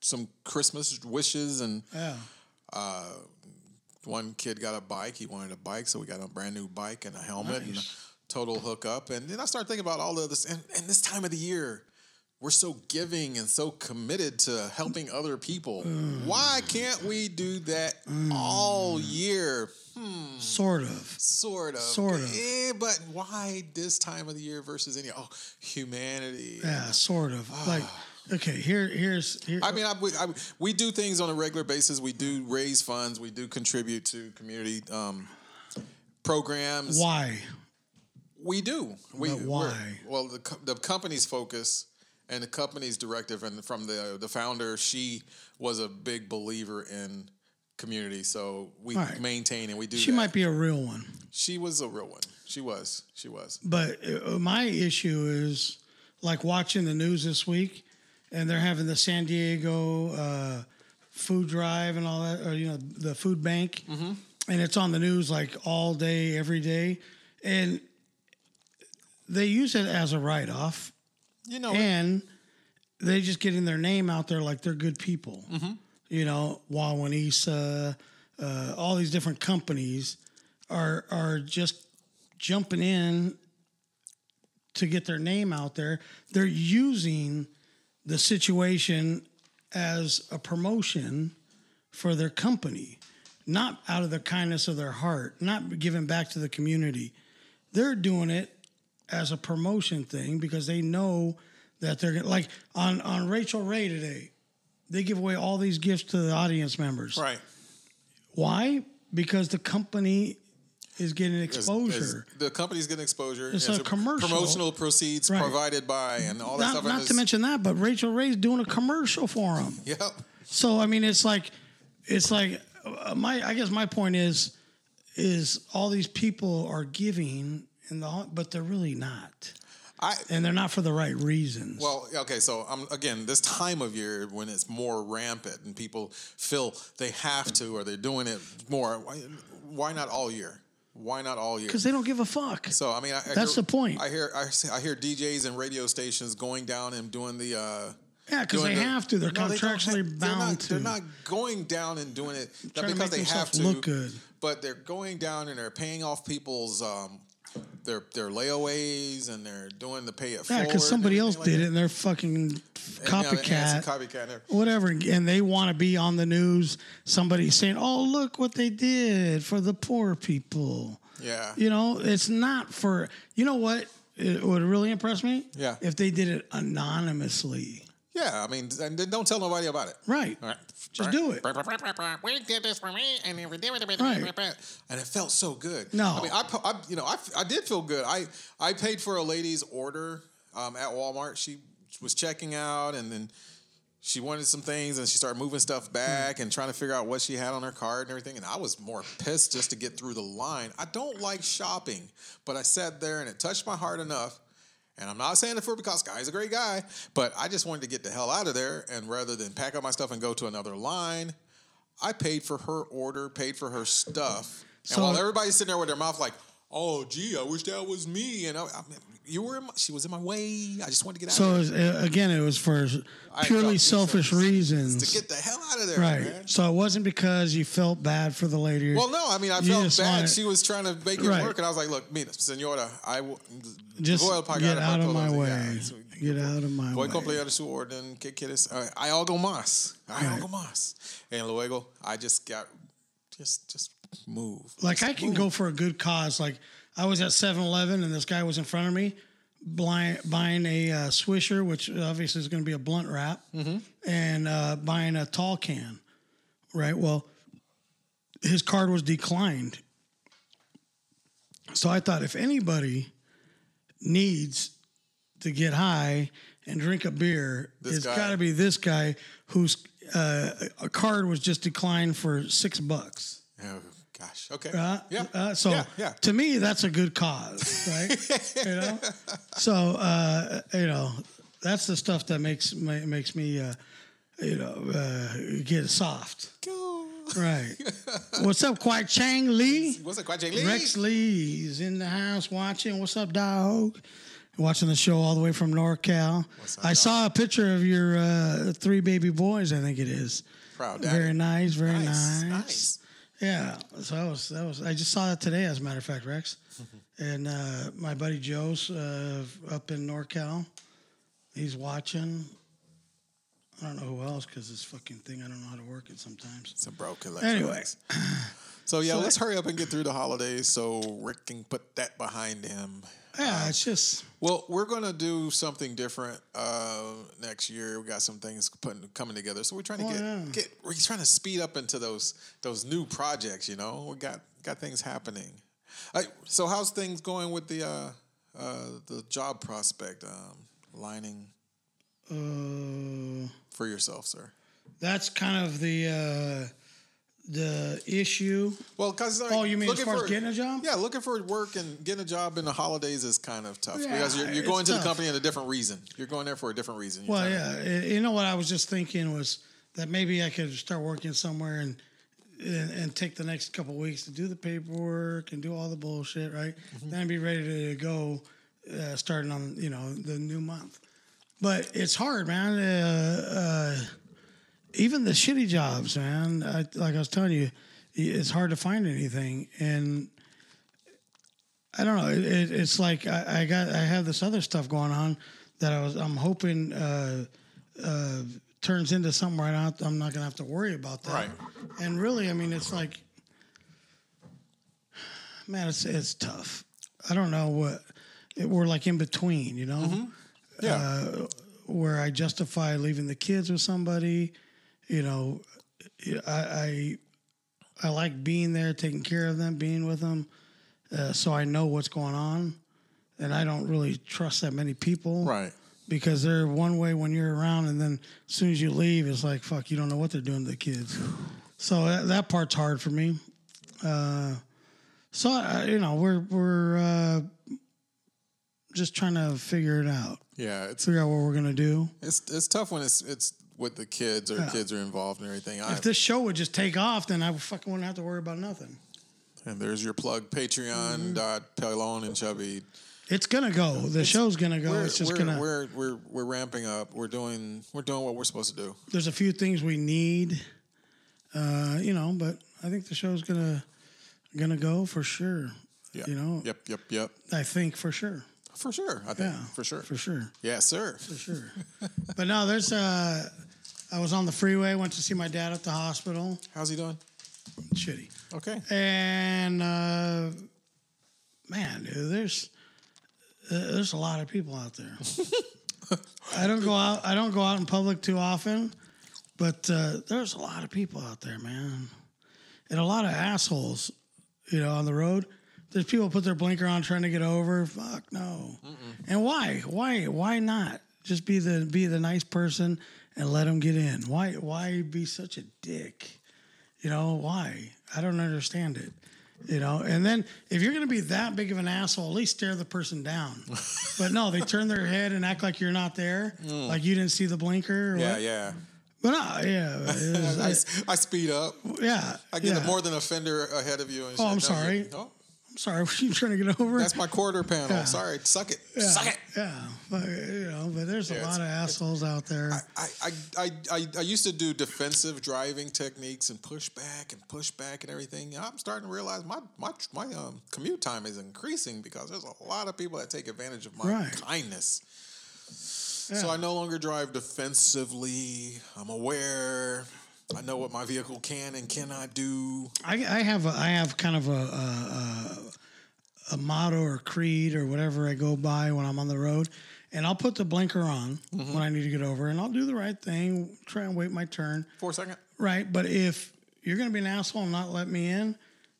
some Christmas wishes and. Yeah. one kid got a bike. He wanted a bike, so we got a brand new bike and a helmet and a total hookup. And then I started thinking about all of this. And, and this time of the year, we're so giving and so committed to helping other people. Why can't we do that all year? Sort of. Sort of. Sort of. Eh, but why this time of the year versus any? Oh, humanity. Yeah, sort of. Like, okay, here, here's here. I mean, I, we, I, we do things on a regular basis. We do raise funds. We do contribute to community um, programs. why? We do. We But why? Well, the the company's focus and the company's directive, and from the the founder, she was a big believer in community. So we right. maintain and we do. She that. might be a real one. She was a real one. She was. She was. But uh, my issue is like watching the news this week, and they're having the San Diego uh, food drive and all that, or you know, the food bank, and it's on the news like all day, every day, and they use it as a write off, You know. and they just getting their name out there like they're good people. You know, Wawanesa, uh, all these different companies are are just jumping in to get their name out there. They're using the situation as a promotion for their company, not out of the kindness of their heart, not giving back to the community. They're doing it as a promotion thing because they know that they're gonna, like on on Rachael Ray today. They give away all these gifts to the audience members. right. Why? Because the company is getting exposure. as the company's getting exposure. It's as a commercial. Promotional proceeds Right. provided by and all that not stuff. not to mention that, but Rachael Ray's doing a commercial for them. Yep. So I mean, it's like, it's like uh, my. I guess my point is, is all these people are giving in the, but they're really not, I and they're not for the right reasons. Well, okay, so um, again, this time of year when it's more rampant and people feel they have to or they're doing it more, why, why not all year? Why not all year? because they don't give a fuck. So I mean, I, I That's hear, the point. I hear I, see- I hear DJs and radio stations going down and doing the. Uh, Yeah, because they the- have to. They're No, they contractually they're bound not, to. They're not going down and doing it not because they have to look good. but they're going down and they're paying off people's um, their their layaways and they're doing the pay it Yeah, because somebody else everything did like it, and they're fucking. And, you know, and copycat. copycat. whatever, and they want to be on the news. Somebody saying, "Oh, look what they did for the poor people." Yeah. You know, it's not for. You know what? It would really impress me. Yeah. If they did it anonymously. Yeah, I mean, and then don't tell nobody about it. Right. All right. Just do it. We did this for me, and then we did it. Right. And it felt so good. No. I mean, I, I you know, I, I did feel good. I, I paid for a lady's order um, at Walmart. She was checking out, and then she wanted some things, and she started moving stuff back and trying to figure out what she had on her card and everything. And I was more pissed just to get through the line. I don't like shopping, but I sat there, and it touched my heart enough. And I'm not saying it for because Guy's a great guy, but I just wanted to get the hell out of there. And rather than pack up my stuff and go to another line, I paid for her order, paid for her stuff. So- and while everybody's sitting there with their mouth like, "Oh, gee, I wish that was me," and I, I mean, you were, in my, she was in my way. I just wanted to get out. So of it was, again, it was for purely selfish to reasons. get the hell out of there, Right. man. So it wasn't because you felt bad for the lady. Well, no, I mean, I You felt bad. wanna- she was trying to make it Right. work, and I was like, "Look, mira, senora, I will Just voy a get out of my way. Get out of my Voy a way. completar su orden. ¿Qué quieres? Uh, hay algo más. Hay Right. algo más. And luego, I just got, just, just move. Like Just I can move. go for a good cause. Like I was at 7-Eleven and this guy was in front of me, buying, buying a uh, Swisher, which obviously is going to be a blunt wrap, Mm-hmm. and uh, buying a tall can. Right. Well, his card was declined. So I thought if anybody needs to get high and drink a beer, This it's got to be this guy whose uh, a card was just declined for six bucks. Oh, Gosh. Okay. Uh, yeah. uh, so yeah. Yeah. to me, that's a good cause, right? you know. So uh, you know, that's the stuff that makes ma- makes me, uh, you know, uh, get soft. Go. Right. What's up, Kwai Chang Lee? What's up, Kwai Chang Lee? Rex Lee's in the house watching. What's up, dog? Watching the show all the way from NorCal. up, I dog? saw a picture of your uh, three baby boys. I think it is. Proud daddy. Very nice. Very Nice, nice. nice. Yeah. So that was that was. I just saw that today, as a matter of fact, Rex. and uh, my buddy Joe's uh, up in NorCal. He's watching. I don't know who else because this fucking thing. I don't know how to work it sometimes. It's a broken Anyway. So yeah, let's hurry up and get through the holidays so Rick can put that behind him. Yeah, it's just Well, we're gonna do something different uh, next year. We got some things putting coming together, so we're trying to Oh, get yeah. get. We're trying to speed up into those those new projects. You know, we got got things happening. I, so how's things going with the uh, uh, the job prospect um, lining uh, for yourself, sir? that's kind of the uh, the issue. Well, because Oh, you mean as far as getting a job? Yeah, looking for work and getting a job in the holidays is kind of tough Yeah, because you're, you're going to tough. the company in a different reason. You're going there for a different reason. You're Well, trying to- yeah, you know what I was just thinking was that maybe I could start working somewhere and and, and take the next couple weeks to do the paperwork and do all the bullshit, right? Mm-hmm. Then be ready to go uh, starting on you know the new month. But it's hard, man. Uh, uh, even the shitty jobs, man. I, like I was telling you, it's hard to find anything, and I don't know. It, it, it's like I, I got I have this other stuff going on that I was I'm hoping uh, uh, turns into something right. I'm not gonna have to worry about that. Right. And really, I mean, it's like, man, it's it's tough. I don't know what it, we're like in between, you know, Mm-hmm. yeah. where I justify leaving the kids with somebody. You know, I I, I like being there, taking care of them, being with them, uh, so I know what's going on, and I don't really trust that many people, right. Because they're one way when you're around, and then as soon as you leave, it's like fuck, you don't know what they're doing to the kids. So that, that part's hard for me. Uh, so I, you know, we're we're uh, just trying to figure it out, Yeah, it's figure out what we're gonna do. it's it's tough when it's it's with the kids or kids are involved and everything. I, If this show would just take off, then I fucking wouldn't have to worry about nothing. and there's your plug: Patreon dot Pelon and Chubby. It's gonna go. The show's gonna go. It's just we're, gonna. we're we're we're ramping up. We're doing we're doing what we're supposed to do. there's a few things we need, uh, you know, but I think the show's gonna gonna go for sure. Yeah. You know, Yep. Yep. Yep. I think for sure. For sure. I think Yeah, for sure. for sure, Yes, sir. for sure. but no, there's. Uh, I was on the freeway. Went to see my dad at the hospital. How's he doing? Shitty. Okay. And uh, man, dude, there's uh, there's a lot of people out there. I don't go out. I don't go out in public too often, but uh, there's a lot of people out there, man, and a lot of assholes. You know, on the road. There's people put their blinker on trying to get over. Fuck no. And why? Why? Why not? Just be the be the nice person and let them get in. Why? Why be such a dick? You know why? I don't understand it. You know, and then if you're going to be that big of an asshole, at least stare the person down. but no, they turn their head and act like you're not there, mm. like you didn't see the blinker. Or Yeah. what. Yeah. But no, yeah, was- I, s- I speed up. yeah. I get yeah. more than a fender ahead of you. And Oh. I'm No, sorry. you- Oh, I'm sorry, you trying to get over? that's my quarter panel. Yeah. Sorry. Suck it. yeah, Suck it. Yeah, but you know, but there's Yeah, a lot of assholes out there. I, I, I, I, I used to do defensive driving techniques and push back and push back and everything. I'm starting to realize my my my um, commute time is increasing because there's a lot of people that take advantage of my Right. kindness. So I no longer drive defensively. I'm aware. I know what my vehicle can and cannot do. I, I have a, I have kind of a, a, a motto or creed or whatever I go by when I'm on the road, and I'll put the blinker on Mm-hmm. when I need to get over, and I'll do the right thing, try and wait my turn, For a second. right? But if you're gonna be an asshole and not let me in,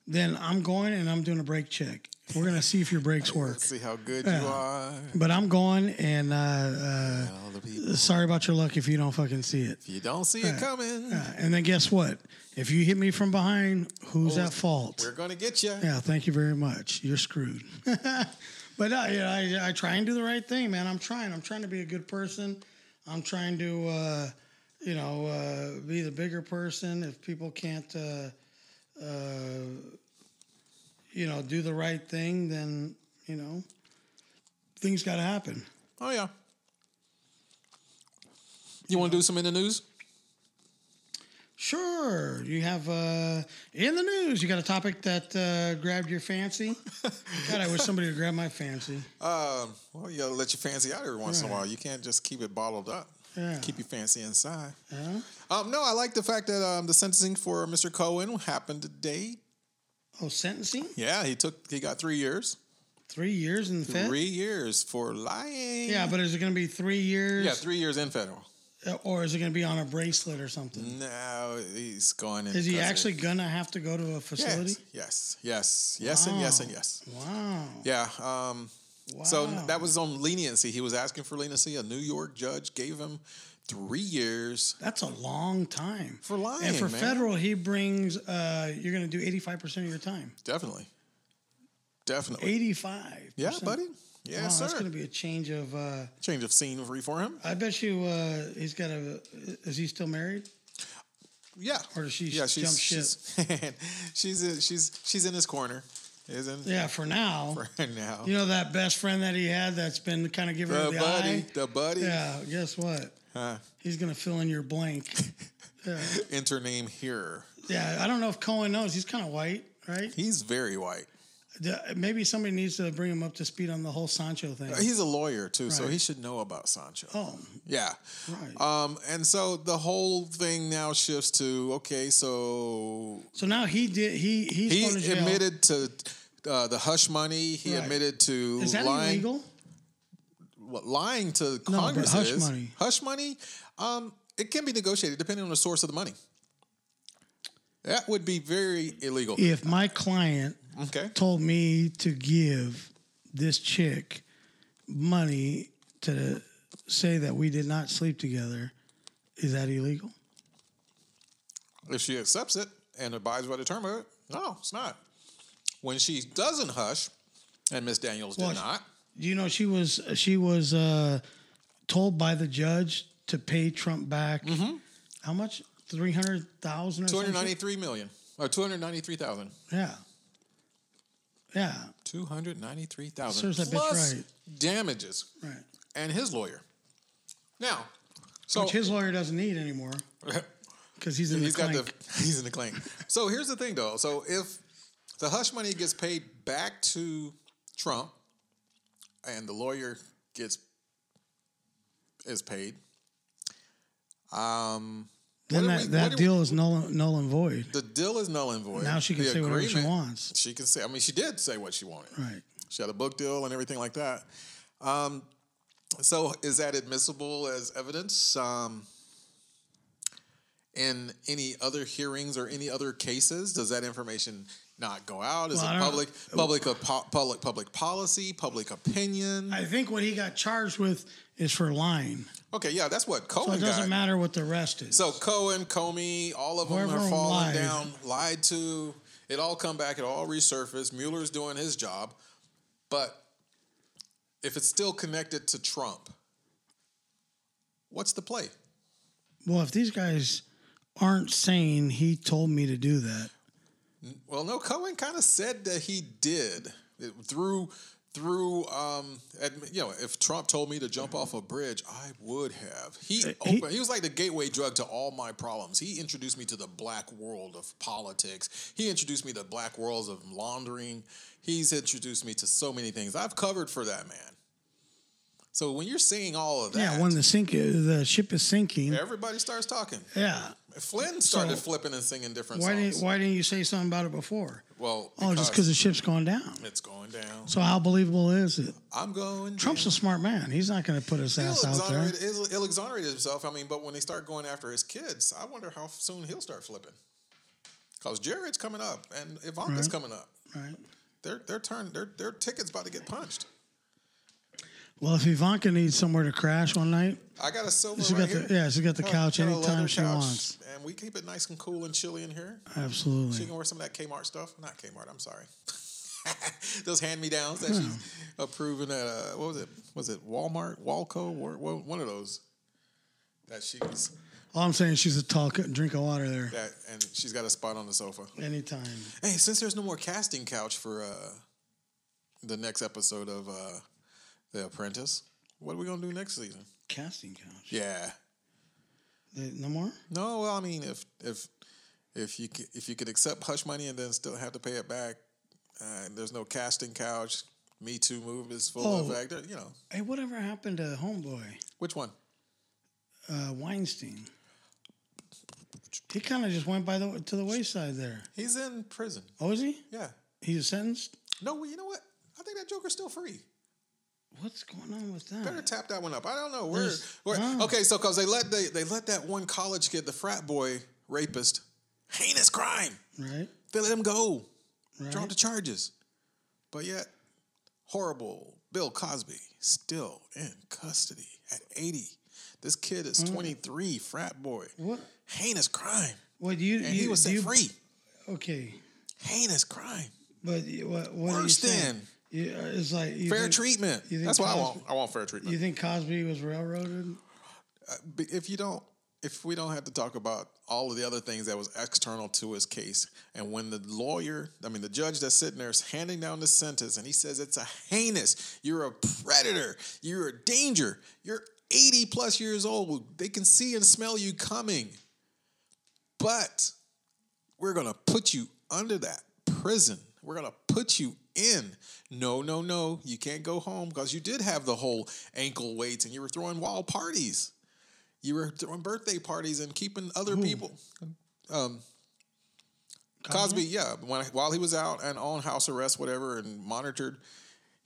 then I'm going and I'm doing a brake check, We're gonna see if your brakes work. Let's see how good Yeah. you are. But I'm going, and uh, uh, sorry about your luck if you don't fucking see it. If you don't see it coming, Uh, and then guess what? If you hit me from behind, who's at fault? we're gonna get you. Yeah, thank you very much. You're screwed. but uh, I, I try and do the right thing, man. I'm trying. I'm trying to be a good person. I'm trying to, uh, you know, uh, be the bigger person. If people can't, uh, uh, you know, do the right thing, then you know, things got to happen. Oh yeah. You want to do some in the news? Sure. You have uh, in the news. You got a topic that uh, grabbed your fancy. God, I wish somebody would grab my fancy. Um, well, you gotta let your fancy out every once in a while. You can't just keep it bottled up. Yeah. Keep your fancy inside. Yeah. Um, no, I like the fact that um, the sentencing for Mr. Cohen happened today. Oh, sentencing? Yeah, he took he got three years. Three years in? Three years for lying. Yeah, but is it going to be three years? yeah, three years in federal. Uh, Or is it going to be on a bracelet or something? No, he's going in. Is he actually going to have to go to a facility? Yes, yes, yes, yes, and yes, and yes. Wow. Yeah. Um, So that was on leniency. He was asking for leniency. A New York judge gave him three years. That's a long time. For lying, And for man. federal, he brings, uh, you're going to do 85% of your time. Definitely. Definitely. 85 Yeah, buddy. Yes, wow, sir. That's going to be a change of. Uh, Change of scenery for him. I bet you uh, he's got a. Is he still married? Yeah. Or does she yeah, she's, jump ship? She's, she's, in, she's, she's in his corner. Isn't Yeah, for now. For now. You know that best friend that he had that's been kind of giving the the buddy. eye? The buddy. Yeah, guess what? Huh. He's going to fill in your blank. yeah. Enter name here. yeah, I don't know if Cohen knows. He's kind of white, right? He's very white. Maybe somebody needs to bring him up to speed on the whole Sancho thing. He's a lawyer too, so he should know about Sancho. oh, Yeah. right. Um, and so the whole thing now shifts to okay, so so now he did. He he's he to admitted to uh, the hush money. He Right. admitted to Is that lying, illegal? What, lying to but Congress. hush is. money. Hush money. Um, it can be negotiated depending on the source of the money. That would be very illegal. If my client Okay. told me to give this chick money to say that we did not sleep together, is that illegal? If she accepts it and abides by the term of it, no, it's not. When she doesn't hush, and Miss Daniels Well, did not, You know, she was she was uh, told by the judge to pay Trump back how much? Three hundred thousand or two hundred something? ninety-three million or two hundred ninety-three thousand. Yeah. Yeah. Two hundred ninety-three thousand Serves that bitch plus right. damages, Right. and his lawyer. Now, so Which his lawyer doesn't need anymore because he's in he's the got clank. the he's in the clank. So here's the thing, though. So if the hush money gets paid back to Trump, and the lawyer gets is paid, um, then that, we- that do we- deal is null, null and void. the deal is null and void. Now she can The say whatever she wants. She can say. I mean, she did say what she wanted. Right. She had a book deal and everything like that. Um, so is that admissible as evidence um, in any other hearings or any other cases? Does that information not go out? Is Well, it public, public, public, public policy, public opinion? I think what he got charged with is for lying. okay, yeah, that's what So Cohen it doesn't got. matter what the rest is. So Cohen, Comey, all of them Whoever are falling lied. down, lied to. It all come back. It all resurfaced. Mueller's doing his job, but if it's still connected to Trump, what's the play? well, if these guys aren't saying he told me to do that, Well, no, Cohen kind of said that he did it, through through um, you know, if Trump told me to jump off a bridge, I would have. He Uh, he- he was like the gateway drug to all my problems. He introduced me to the black world of politics. He introduced me to black worlds of laundering. He's introduced me to so many things. I've covered for that man. So when you're seeing all of that, yeah, when the sink the ship is sinking, everybody starts talking. yeah. Flynn started So- flipping and singing different Why songs. didn't Why didn't you say something about it before? well, Oh, just because the ship's going down. it's going down. So how believable is it? I'm going. Trump's down. a smart man. He's not going to put his He'll ass out there. he'll exonerate himself. I mean, but when they start going after his kids, I wonder how soon he'll start flipping. Because Jared's coming up and Ivanka's Right. coming up. Right. their their turn their their tickets about to get punched. Well, if Ivanka needs somewhere to crash one night, I got a sofa She's right got here. the- yeah, she's got the couch got anytime she wants. and we keep it nice and cool and chilly in here. Absolutely, she can wear some of that Kmart stuff. Not Kmart. I'm sorry. Those hand me downs that she's approving at uh, what was it? Was it Walmart, Walco, one of those that she was All I'm saying, is she's a tall drink of water there that, and she's got a spot on the sofa. anytime. Hey, since there's no more casting couch for uh, the next episode of uh, The Apprentice, what are we gonna do next season? Casting couch. Yeah. They- no more. No, well, I mean, if if if you c- if you could accept hush money and then still have to pay it back, uh, there's no casting couch. Me Too move is full Oh. effect. uh, You know Hey, whatever happened to Homeboy which one? uh, Weinstein? He kind of just went by the to the wayside there. He's in prison. Oh, is he? Yeah. He's sentenced. No, well, you know what? I think that Joker's still free. What's going on with that? Better tap that one up. I don't know where. Where. Okay, so because they let they they let that one college kid, the frat boy rapist, heinous crime. Right. They let him go. Right. The charges. But yet, horrible Bill Cosby still in custody at 80. This kid is mm. 23, frat boy. What? Heinous crime. What do you? And you, he was set you- free. Okay, Heinous crime. but what? What Worse are you saying? than You, uh, it's like fair think, treatment. you think That's what I Cosby- want. I want fair treatment. You think Cosby was railroaded? But if you don't if we don't have to talk about all of the other things that was external to his case and when the lawyer i mean the judge that's sitting there is handing down the sentence and he says it's a heinous you're a predator you're a danger you're 80 plus years old they can see and smell you coming but we're going to put you under that prison we're going to put you in. No no no you can't go home because you did have the whole ankle weights and you were throwing wild parties. You were throwing birthday parties and keeping other people. Um, Cosby, yeah, when while he was out and on house arrest, whatever, and monitored,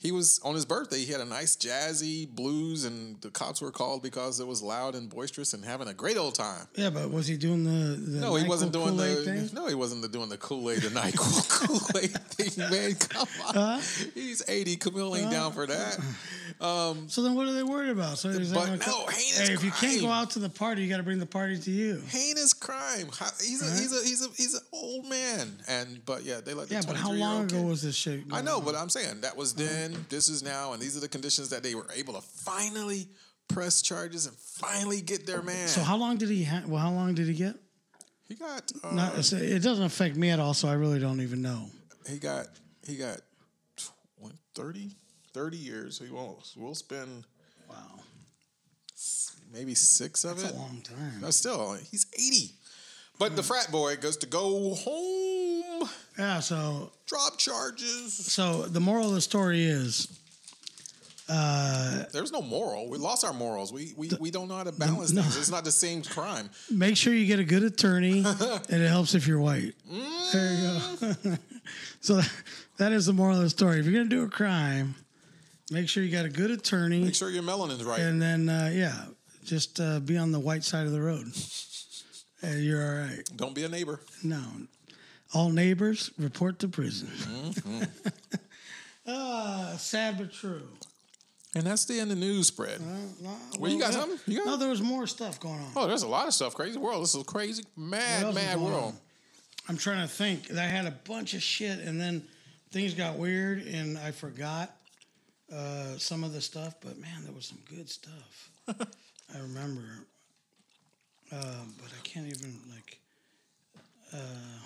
he was on his birthday. He had a nice jazzy blues, and the cops were called because it was loud and boisterous and having a great old time. Yeah, but was he doing the? the No, he wasn't doing Kool-Aid the. thing? No, he wasn't the, doing the Kool Aid, the Nyquil Kool Aid thing, man. Come on, he's eighty. Camille ain't down for that. Um, so then, what are they worried about? So But like, no, heinous hey, if you can't go out to the party, you got to bring the party to you. heinous crime. He's a he's a he's a he's an old man, and but yeah, they let the Yeah, but how 23-year-old long ago kid- was this shit? I know, but I'm saying that was then. This is now, and these are the conditions that they were able to finally press charges and finally get their man. So how long did he? Ha- well, how long did he get? he got uh, Not, so it doesn't affect me at all, so I really don't even know. he got he got tw- 30, 30 years. So he won't. We'll spend Wow, maybe six of it. that's it. a long time. That's still he's eighty. But the frat boy goes to go home, Yeah. So, drop charges. so the moral of the story is, There's no moral. We lost our morals. We we, we don't know how to balance no. things. It's not the same crime. make sure you get a good attorney, and it helps if you're white. There you go. so that, that is the moral of the story. If you're gonna do a crime, make sure you got a good attorney. Make sure your melanin's right. And then, uh, yeah, just uh, be on the white side of the road. And you're all right. Don't be a neighbor. No. All neighbors report to prison. Mm-hmm. Ah, sad but true. And that's the end of the news spread. No, Well, you got yeah. something? You got- no, there was more stuff going on. Oh, there's a lot of stuff. Crazy world. This is a crazy, mad, What else is mad world. on? I'm trying to think. I had a bunch of shit, and then things got weird, and I forgot uh, some of the stuff. But man, there was some good stuff. I remember, uh, but I can't even like.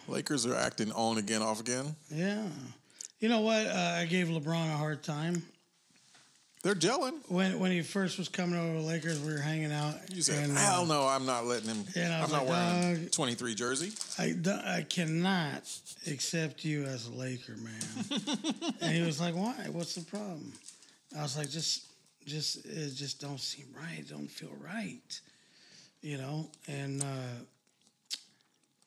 Lakers are acting on again, off again. Yeah, you know what? Uh, I gave LeBron a hard time They're gelling. when when he first was coming over to the Lakers. We were hanging out. You said, and, uh, hell no, I'm not letting him. and I I'm was not like, wearing 23 jersey. I, I cannot accept you as a Laker, man. and he was like, why? What's the problem? I was like, just, just, it just don't seem right. Don't feel right, you know? And, uh,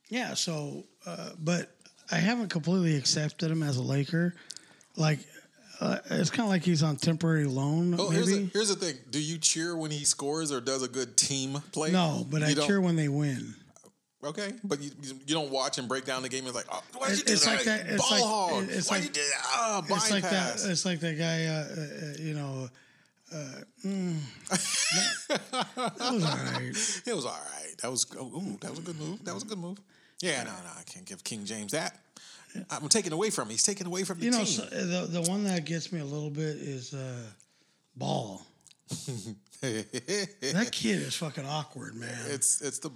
yeah, so, uh, but I haven't completely accepted him as a Laker. Like, uh, it's kind of like he's on temporary loan, Oh, here's the, here's the thing. Do you cheer when he scores or does a good team play? no, but You I don't- cheer when they win. Okay, but you, you don't watch and break down the game. It's like, oh, why'd you do it's that? like that- it's Ball like- hog. it's Why'd like- you that? Oh, It's like that. It's like that guy. Uh, uh, uh, you know, uh, mm, that, that was all right. It was all right. That was oh, ooh, that was a good move. That was a good move. Yeah, no, no, I can't give King James that. I'm taking away from him. He's taking away from the You know, team. so, the the one that gets me a little bit is uh, Ball. That kid is fucking awkward, man. it's it's the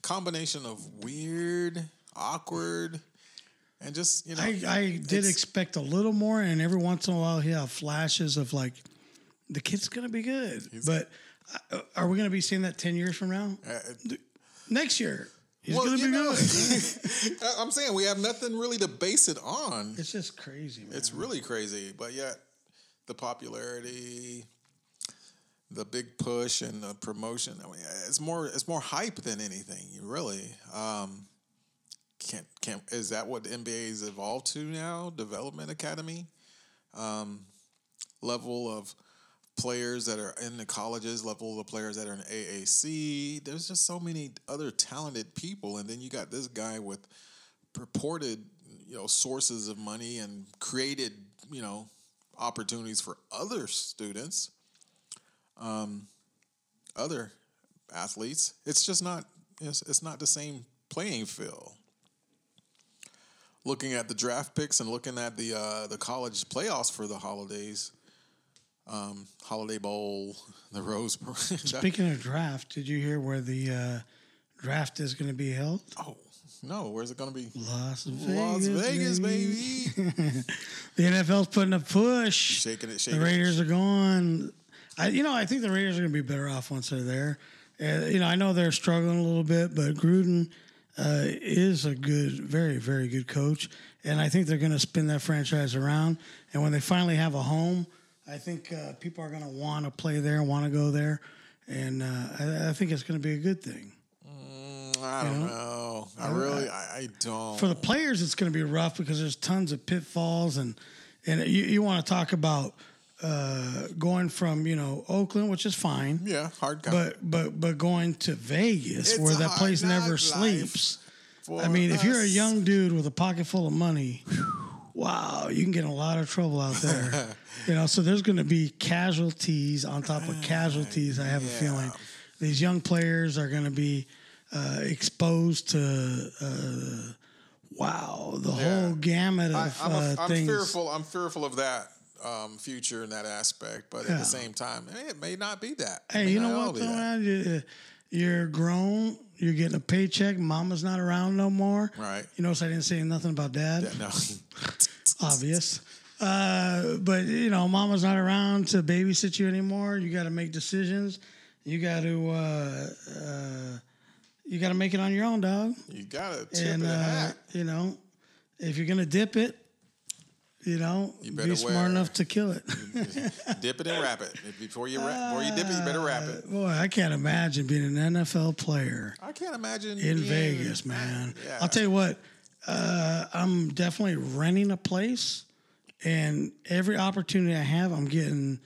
combination of weird, awkward, and just you know. I, I did expect a little more, and every once in a while, he'll have flashes of like, the kid's gonna be good. But uh, are we gonna be seeing that ten years from now? uh, Next year, he's well, you be know, good. I'm saying we have nothing really to base it on. it's just crazy, man. It's really crazy, but yet the popularity, the big push, and the promotion. I mean, it's more it's more hype than anything. Really, um, can't can't is that what the NBA has evolved to now? Development academy um, level of players that are in the colleges, level of players that are in AAC. There's just so many other talented people, and then you got this guy with purported you know sources of money and created you know opportunities for other students um other athletes it's just not it's, it's not the same playing field looking at the draft picks and looking at the uh the college playoffs for the holidays um holiday bowl the rose Bowl. Speaking of draft, did you hear where the uh, draft is going to be held? oh no where's it gonna be Las Vegas, las vegas baby, the NFL's putting a push. shaking it The shaking it Raiders are gone. I, you know, I think the Raiders are going to be better off once they're there. Uh, you know, I know they're struggling a little bit, but Gruden uh, is a good, very, very good coach, and I think they're going to spin that franchise around. And when they finally have a home, I think uh, people are going to want to play there, want to go there, and uh, I, I think it's going to be a good thing. I don't know. I really, I, I don't. For the players, it's going to be rough because there's tons of pitfalls, and and you, you want to talk about uh, going from you know Oakland, which is fine, yeah, hard. But but but going to Vegas It's where that place never sleeps. I mean, if you're a young dude with a pocket full of money, wow, you can get in a lot of trouble out there. you know, so there's going to be casualties on top of casualties. I have a feeling these young players are going to be uh, exposed to. Uh, Wow, the Yeah. whole gamut of I'm, a, uh, I'm things. fearful. I'm fearful of that um, future in that aspect. But at the same time, it may not be that. It Hey, you know what, though, man? You're grown. You're getting a paycheck. Mama's not around no more. Right. You notice I didn't say nothing about dad. Yeah, no. Obvious. Uh, but you know, mama's not around to babysit you anymore. You got to make decisions. You got to uh, uh, you got to make it on your own, dog. you gotta tip And it uh, you know, if you're gonna dip it, you know, You better be smart wear- enough to kill it. Dip it and wrap it. Before you wrap, before you dip it, you better wrap it. Boy, I can't imagine being an NFL player. I can't imagine in Vegas, man. Yeah. I'll tell you what, uh, I'm definitely renting a place, and every opportunity I have, I'm getting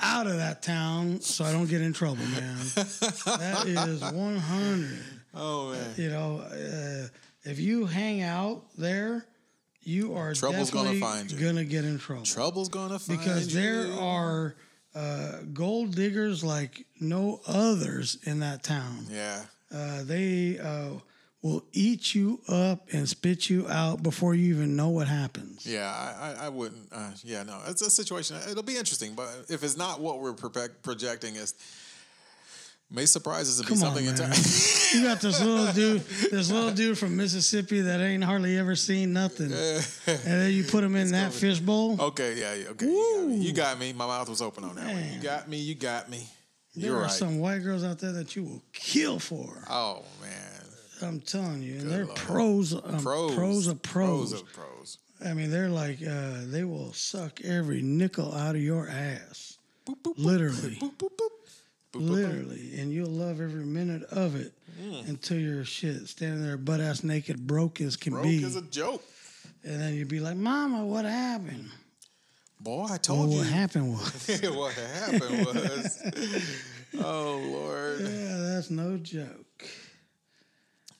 out of that town so I don't get in trouble, man. that is 100. Oh man, You know, uh, if you hang out there, you are Trouble's gonna find you. gonna get in trouble trouble's gonna find because there are uh, gold diggers like no others in that town. Yeah, Uh, they uh, will eat you up and spit you out before you even know what happens. yeah. I, I, I wouldn't. Uh, yeah, no. It's a situation. It'll be interesting, but if it's not what we're project- projecting, is may surprise us be Come on, something man. entirely. You got this little dude, this little dude from Mississippi that ain't hardly ever seen nothing, and then you put him in that fishbowl. Okay, yeah, yeah, okay. You got, me. you got me. My mouth was open on that one. You got me. You got me. there You're are right. some white girls out there that you will kill for. Oh man, I'm telling you, and they're pros, um, pros, pros of pros. pros of pros. I mean, they're like uh, they will suck every nickel out of your ass, literally. Boop, boop, boop. Boop, boop, boop. Literally, and you'll love every minute of it until you're shit standing there butt ass naked, broke as can Broke be, is a joke. and then you'd be like, "Mama, what happened?" Boy, I Well, told what you. happened was, what happened was, oh Lord. yeah, that's no joke.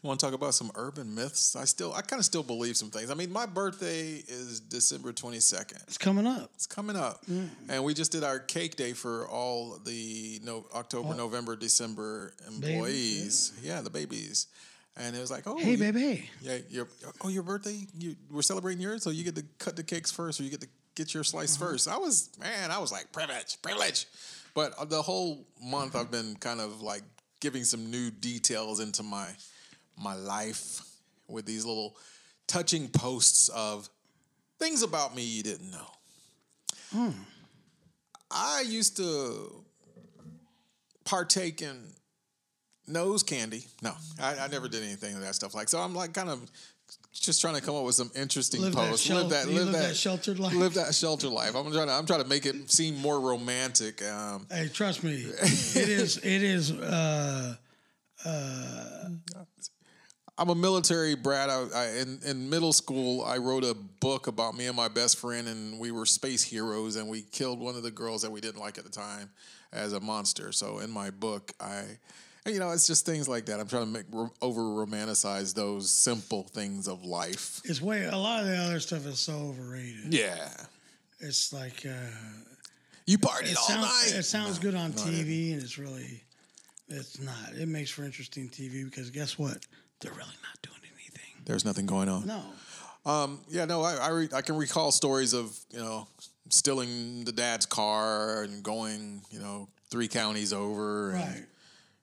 Want to talk about some urban myths? I still, I kind of still believe some things. I mean, my birthday is December twenty second. It's coming up. It's coming up, and we just did our cake day for all the no October, November, December employees. yeah. the babies, and it was like, oh, Hey, you- baby. yeah, your oh your birthday, you we're celebrating yours, so you get to cut the cakes first, or you get to get your slice first. I was man, I was like privilege, privilege, but uh, the whole month I've been kind of like giving some new details into my my life with these little touching posts of things about me you didn't know. I used to partake in nose candy. No, I, I never did anything of that stuff. Like so, I'm like kind of just trying to come up with some interesting Live that posts. shel- live that, live live that, that sheltered life. Live that sheltered life. I'm trying to, I'm trying to make it seem more romantic. Um, Hey, trust me, it is. It is. Uh, I'm a military brat. I, I in in middle school, I wrote a book about me and my best friend, and we were space heroes, and we killed one of the girls that we didn't like at the time as a monster. So in my book, I, you know, it's just things like that. I'm trying to make over romanticize those simple things of life. it's way. A lot of the other stuff is so overrated. Yeah, It's like uh, you partied it all sounds. night. It sounds good on TV, and it's really. It's not. It makes for interesting TV because guess what? They're really not doing anything. There's nothing going on. No. Um, yeah, no, I I, re- I can recall stories of you know stealing the dad's car and going you know three counties over, and, Right.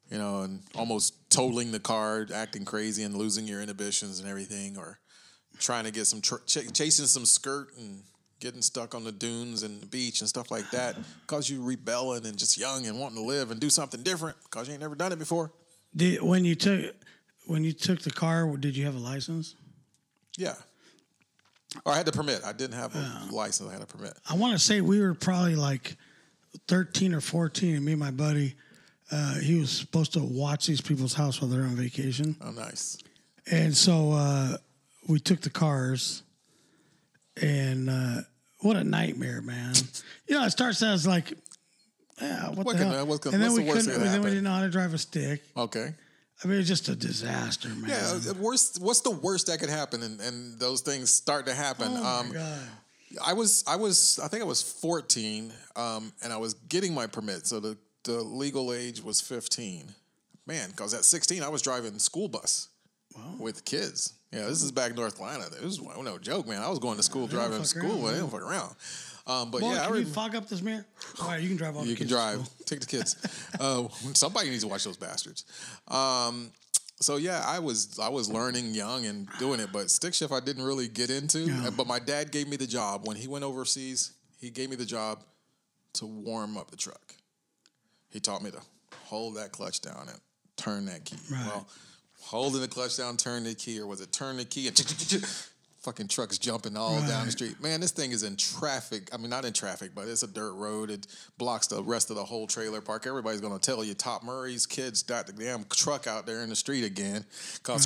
You know, and almost totaling the car, acting crazy and losing your inhibitions and everything, or trying to get some tr- ch- chasing some skirt and getting stuck on the dunes and the beach and stuff like that, cause you rebelling and just young and wanting to live and do something different, cause you ain't never done it before. Did when you took when you took the car? Did you have a license? Yeah. Or I had the permit. I didn't have a license. I had a permit. I want to say we were probably like 13 or 14, and me and my buddy, uh, he was supposed to watch these people's house while they're on vacation. Oh, nice. And so uh, we took the cars, and uh, what a nightmare, man. you know, it starts as like, yeah, what, What the hell? what can- and then what's we the worst couldn't, then we didn't know how to drive a stick. Okay. I mean, it's just a disaster, man. Yeah, uh, worst. What's the worst that could happen, and, and those things start to happen. oh um, my God. I was, I was, I think I was fourteen, um, and I was getting my permit. So the the legal age was fifteen. Man, because at sixteen I was driving school bus with kids. Yeah, this is back in North Carolina. This was no joke, man. I was going to school driving school. around, man. don't fuck around. Um, but Boy, yeah, I can you fog up this mirror? All right, you can drive all you can drive. Take the kids. uh, somebody needs to watch those bastards. Um, so yeah, I was I was learning young and doing it, but stick shift I didn't really get into. But my dad gave me the job when he went overseas. He gave me the job to warm up the truck. He taught me to hold that clutch down and turn that key. Right. Well, holding the clutch down, turn the key, or was it turn the key and fucking trucks jumping all down the street? Man, this thing is in traffic. I mean, not in traffic, but it's a dirt road. It blocks the rest of the whole trailer park. Everybody's gonna tell you Top Murray's kids got the damn truck out there in the street again. Cause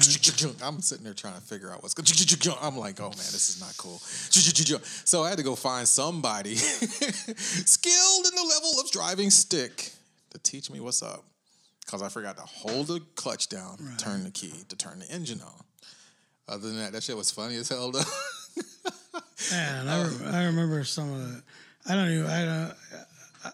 I'm sitting there trying to figure out what's going. I'm like, oh man, this is not cool. So I had to go find somebody skilled in the level of driving stick to teach me what's up. Cause I forgot to hold the clutch down, turn the key to turn the engine on. Other than that, that shit was funny as hell. Though. Man, I, re- I remember some of the. I don't even. I don't.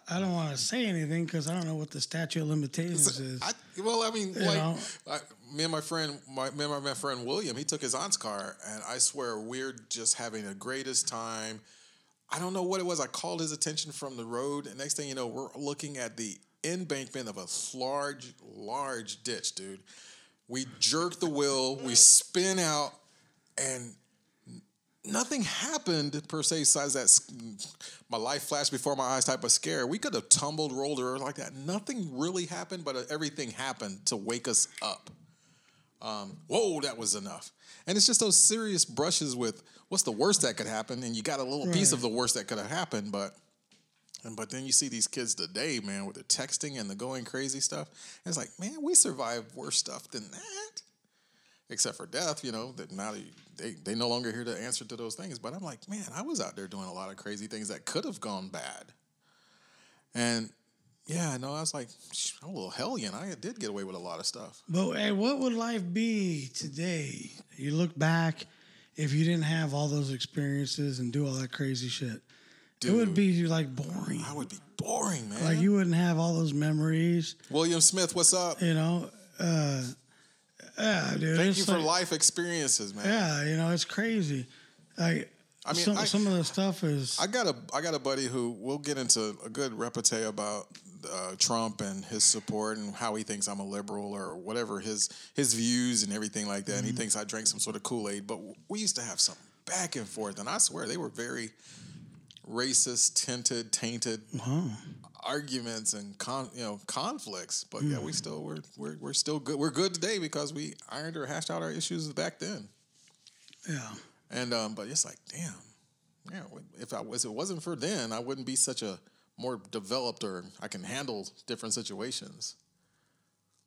I- don't want to say anything because I don't know what the statute of limitations is. I, well, I mean, You like. I, me and my friend, my me and my friend William, he took his aunt's car, and I swear we're just having the greatest time. I don't know what it was. I called his attention from the road, and next thing you know, we're looking at the embankment of a large, large ditch, dude. We jerk the wheel, we spin out, and nothing happened per se. Besides that, my life flashed before my eyes type of scare. We could have tumbled, rolled, or like that. Nothing really happened, but uh, everything happened to wake us up. Um, whoa, that was enough. And it's just those serious brushes with what's the worst that could happen, and you got a little piece of the worst that could have happened, but. And but then you see these kids today, man, with the texting and the going crazy stuff. It's like, man, we survived worse stuff than that except for death, you know, that now they, they no longer hear the answer to those things. But I'm like, man, I was out there doing a lot of crazy things that could have gone bad. And, Yeah, no, I was like, I'm a little hellion. I did get away with a lot of stuff. But hey, what would life be today? You look back, if you didn't have all those experiences and do all that crazy shit, it would be like boring. I would be boring, man. Like you wouldn't have all those memories, William Smith, what's up? you know. Uh, yeah, dude. Thank you for like- life experiences, man. Yeah, you know, it's crazy. Like, I mean, some, I- some of the stuff is. I got a I got a buddy who we'll get into a good repartee about uh, Trump and his support and how he thinks I'm a liberal or whatever his his views and everything like that. And he thinks I drank some sort of Kool Aid. But we used to have some back and forth, and I swear they were very racist, tinted, tainted arguments and con, you know conflicts. But yeah, we still we're, we're we're still good. We're good today because we ironed or hashed out our issues back then. yeah. And um, but it's like, damn, yeah. If I was, it wasn't for then, I wouldn't be such a more developed or I can handle different situations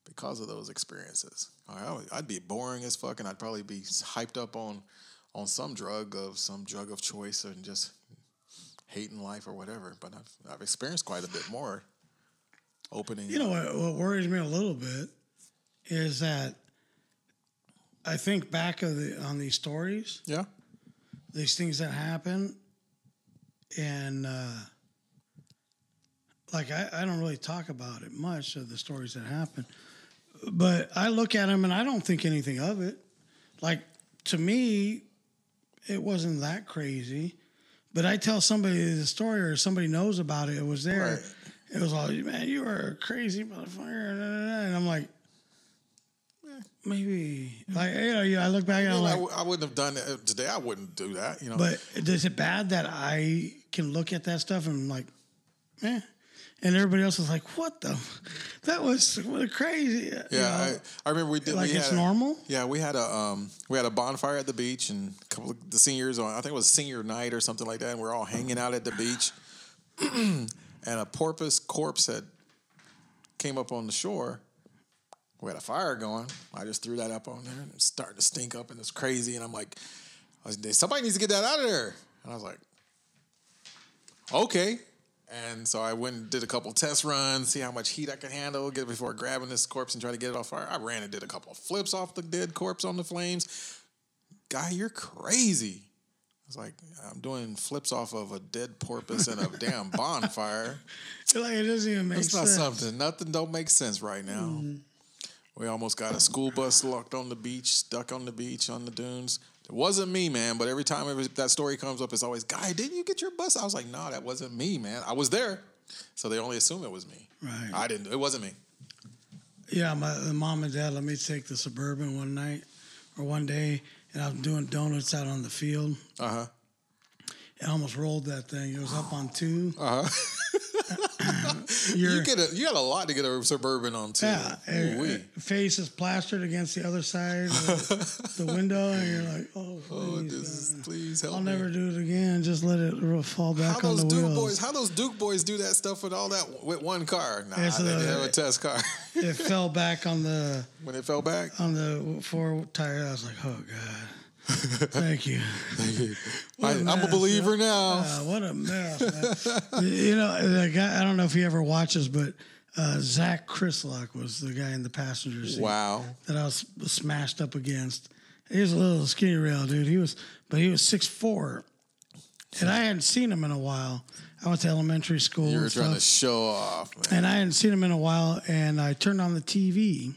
because of those experiences. I, I'd be boring as fuck, and I'd probably be hyped up on on some drug of some drug of choice and just hating life or whatever. But I've I've experienced quite a bit more opening. You know what, what worries me a little bit is that I think back of the on these stories, yeah, these things that happen, and uh, like I, I don't really talk about it much of the stories that happen, but I look at them and I don't think anything of it. Like to me, it wasn't that crazy. But I tell somebody the story or somebody knows about it, it was there. Right. It was all, man, you are a crazy motherfucker. And I'm like, eh, maybe. Like, you know, I look back and I, I'm mean, like, w- I wouldn't have done it today. I wouldn't do that. You know, but is it bad that I can look at that stuff and I'm like, eh? And everybody else was like, what the? That was crazy. you Yeah, know? I, I remember we did. Like we it's a- normal? Yeah, we had a um, we had a bonfire at the beach, and a couple of the seniors on. I think it was senior night or something like that, and we're all hanging out at the beach. and a porpoise corpse had came up on the shore. We had a fire going. I just threw that up on there, and it's starting to stink up, and it's crazy. And I'm like, somebody needs to get that out of there. And I was like, okay. And so I went and did a couple test runs, see how much heat I could handle, get it before grabbing this corpse and try to get it off fire. I ran and did a couple of flips off the dead corpse on the flames. Guy, you're crazy. I was like, I'm doing flips off of a dead porpoise and a damn bonfire. like it doesn't even make sense. It's not something. Nothing don't make sense right now. Mm-hmm. We almost got a school bus locked on the beach, stuck on the beach on the dunes. It wasn't me, man. But every time that story comes up, it's always, "Guy, didn't you get your bus?" I was like, "No, that wasn't me, man. I was there." So they only assume it was me. Right. I didn't. It wasn't me. Yeah, my mom and dad let me take the suburban one night or one day, and I was doing donuts out on the field. Uh huh. and almost rolled that thing. It was up on two. Uh huh. You get a you got a lot to get a suburban on too. yeah, Ooh-wee. face is plastered against the other side of the window, and you're like, oh, Oh, please, this is, uh, please help me. I'll me. never do it again. Just let it fall How back on those the Duke wheels. boys? How those Duke boys do that stuff with all that with one car? Nah, It's they a- have a test car. it fell back on the when it fell back. on the four tire. I was like, oh god. Thank you. I, a I'm a mess, believer now. Uh, what a mess, man. you know, the guy, I don't know if he ever watches, but uh, Zach Chrislock was the guy in the passenger seat Wow. that I was smashed up against. He was a little skinny rail dude. He was, but he was six four, and I hadn't seen him in a while. I went to elementary school. You were trying to show off, man. and I hadn't seen him in a while. And I turned on the TV,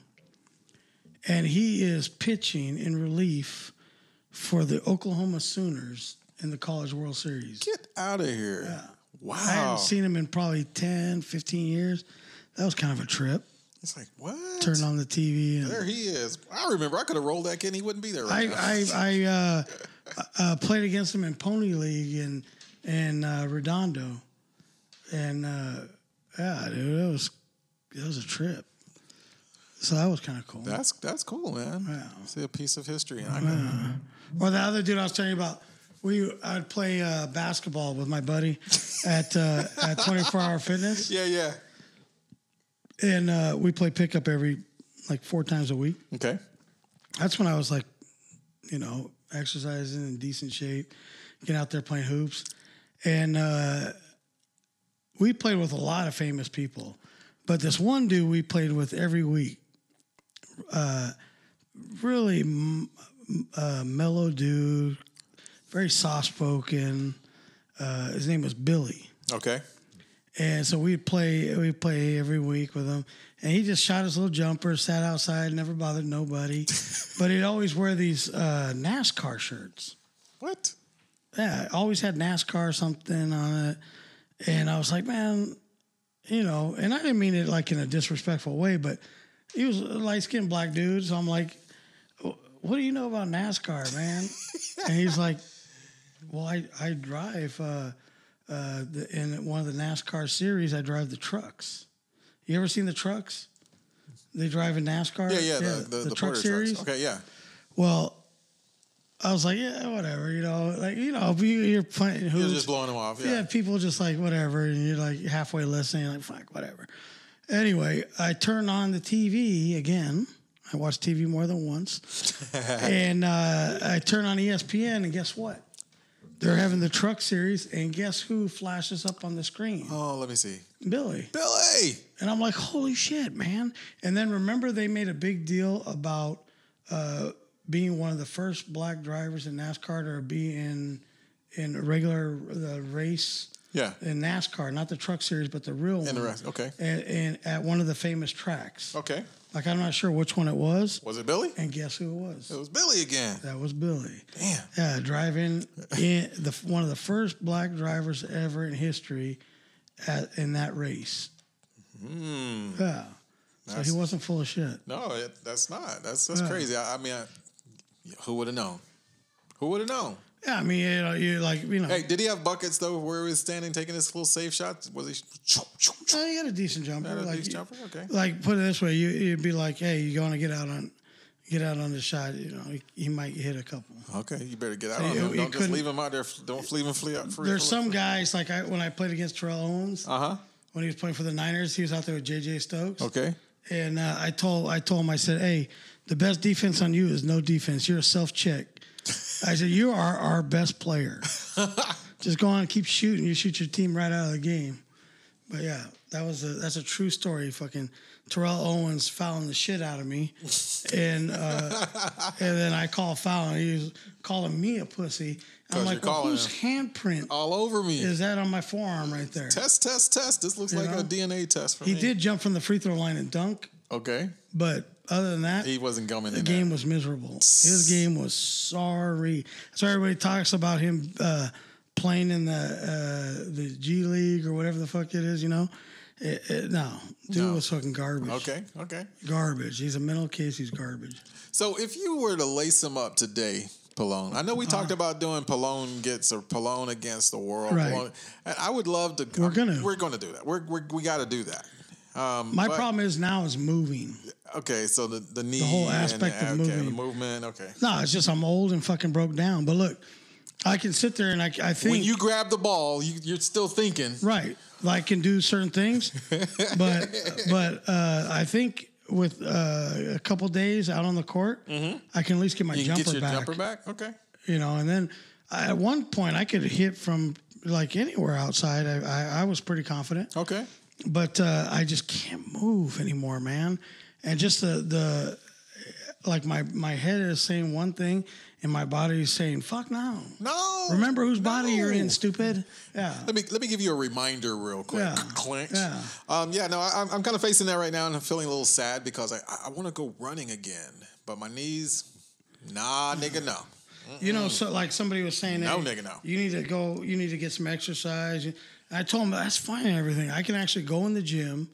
and he is pitching in relief for the Oklahoma Sooners in the College World Series. Get out of here. Yeah. Wow. I hadn't seen him in probably 10, 15 years. That was kind of a trip. it's like, what? Turn on the TV. And There he is. I remember I could have rolled that kid and he wouldn't be there right now. I I, I uh, uh, played against him in Pony League in in uh, Redondo, and uh, yeah, dude, it was it was a trip. So that was kind of cool. that's that's cool, man. Yeah. See a piece of history. And I Or the other dude I was telling you about, we I'd play uh, basketball with my buddy at uh, at Twenty Four Hour Fitness, yeah, yeah. and uh, we play pickup every like four times a week. Okay. That's when I was like, you know, exercising in decent shape, getting out there playing hoops, and uh, we played with a lot of famous people. But this one dude we played with every week, uh, really m- uh, mellow dude, very soft spoken. Uh, his name was Billy. Okay. And so we'd play we play every week with him. And he just shot his little jumper, sat outside, never bothered nobody. but he'd always wear these uh, NASCAR shirts. What? Yeah, always had NASCAR something on it. And I was like, man, you know, and I didn't mean it like in a disrespectful way, but he was a light skinned black dude. So I'm like, what do you know about NASCAR, man? and he's like, well, I, I drive uh, uh, the, in one of the NASCAR series, I drive the trucks. You ever seen the trucks? They drive in NASCAR? Yeah, yeah. The, the, the, truck Porter series. Trucks. Okay, yeah. Well, I was like, yeah, whatever, you know, like you know, you, you're playing You're who's just blowing them off. yeah. Yeah. people just like whatever, and you're like halfway listening, like fuck, whatever. Anyway, I turn on the TV again. I watch TV more than once, and uh, I turn on ESPN, and guess what? They're having the truck series, and guess who flashes up on the screen? Oh, let me see. Billy. Billy. And I'm like, holy shit, man. And then remember, they made a big deal about uh, being one of the first black drivers in NASCAR to be in, in a regular the race Yeah. in NASCAR, not the truck series, but the real one. And the rest. Okay. And, and at one of the famous tracks. Okay. Like, I'm not sure which one it was. Was it Billy? And guess who it was? It was Billy again. That was Billy. Damn. Yeah, driving in the one of the first black drivers ever in history at, in that race. Hmm. Yeah. So he wasn't full of shit. No, it, that's not. That's that's Yeah. crazy. I, I mean, I, who would have known? Who would have known? Yeah, I mean, you know, you like, you know, Hey, did he have buckets though, where he was standing taking his little safe shot? Was he? Uh, you got a decent jumper. Had a like, decent jumper? Okay. Like, put it this way, you, you'd be like, hey, you're going to get out on, get out on the shot. You know, he, he might hit a couple. Okay, you better get out on you- him. Don't just leave him out there. Don't leave him flee out free. There's some guys like I when I played against Terrell Owens Uh huh. when he was playing for the Niners. He was out there with JJ Stokes. Okay. And uh, I told I told him I said, "Hey, the best defense on you is no defense. You're a self check." I said, "You are our best player. Just go on and keep shooting. You shoot your team right out of the game." But yeah, that was a that's a true story. Fucking Terrell Owens fouling the shit out of me, and uh, and then I call foul, and he was calling me a pussy. I'm like, well, whose handprint All over me. is that on my forearm right there? test, test, test. This looks like know? a DNA test for He me. did jump from the free throw line and dunk, Okay. but other than that, He wasn't coming The game there. was miserable. His game was sorry. So everybody talks about him uh, playing in the uh, the G League or whatever the fuck it is. You know, It- it- no, dude No. was fucking garbage. Okay. Okay. garbage. He's a mental case. He's garbage. So if you were to lace him up today, Pallone, I know we talked about doing Pallone gets or Pallone against the world. Uh-huh. Right. Pallone, and I would love to. We're gonna. We're going to do that. We're, we're we got to do that. Um, My but- problem is now is moving. Okay, so the the knee, the whole aspect the, of okay, moving. movement. Okay. No, it's just I'm old and fucking broke down. But look, I can sit there and I, I think When you grab the ball, you, you're still thinking. Right. I can do certain things, but but uh, I think with uh, a couple days out on the court, I can at least get my Mm-hmm. You can jumper get your back. jumper back. Okay. You know, and then I, at one point I could hit from like anywhere outside. I, I, I was pretty confident, Okay. but uh, I just can't move anymore, man. And just the the like my my head is saying one thing and my body is saying fuck no. No. Remember whose body you're in, stupid. Yeah. Let me let me give you a reminder real quick. Yeah. Clinch. Yeah. Um, yeah. No, I, I'm I'm kind of facing that right now, and I'm feeling a little sad because I I want to go running again, but my knees. Nah, nigga, no. You know, so like somebody was saying, No, hey, nigga, no. You need to go. You need to get some exercise. I told him that's fine and everything. I can actually go in the gym,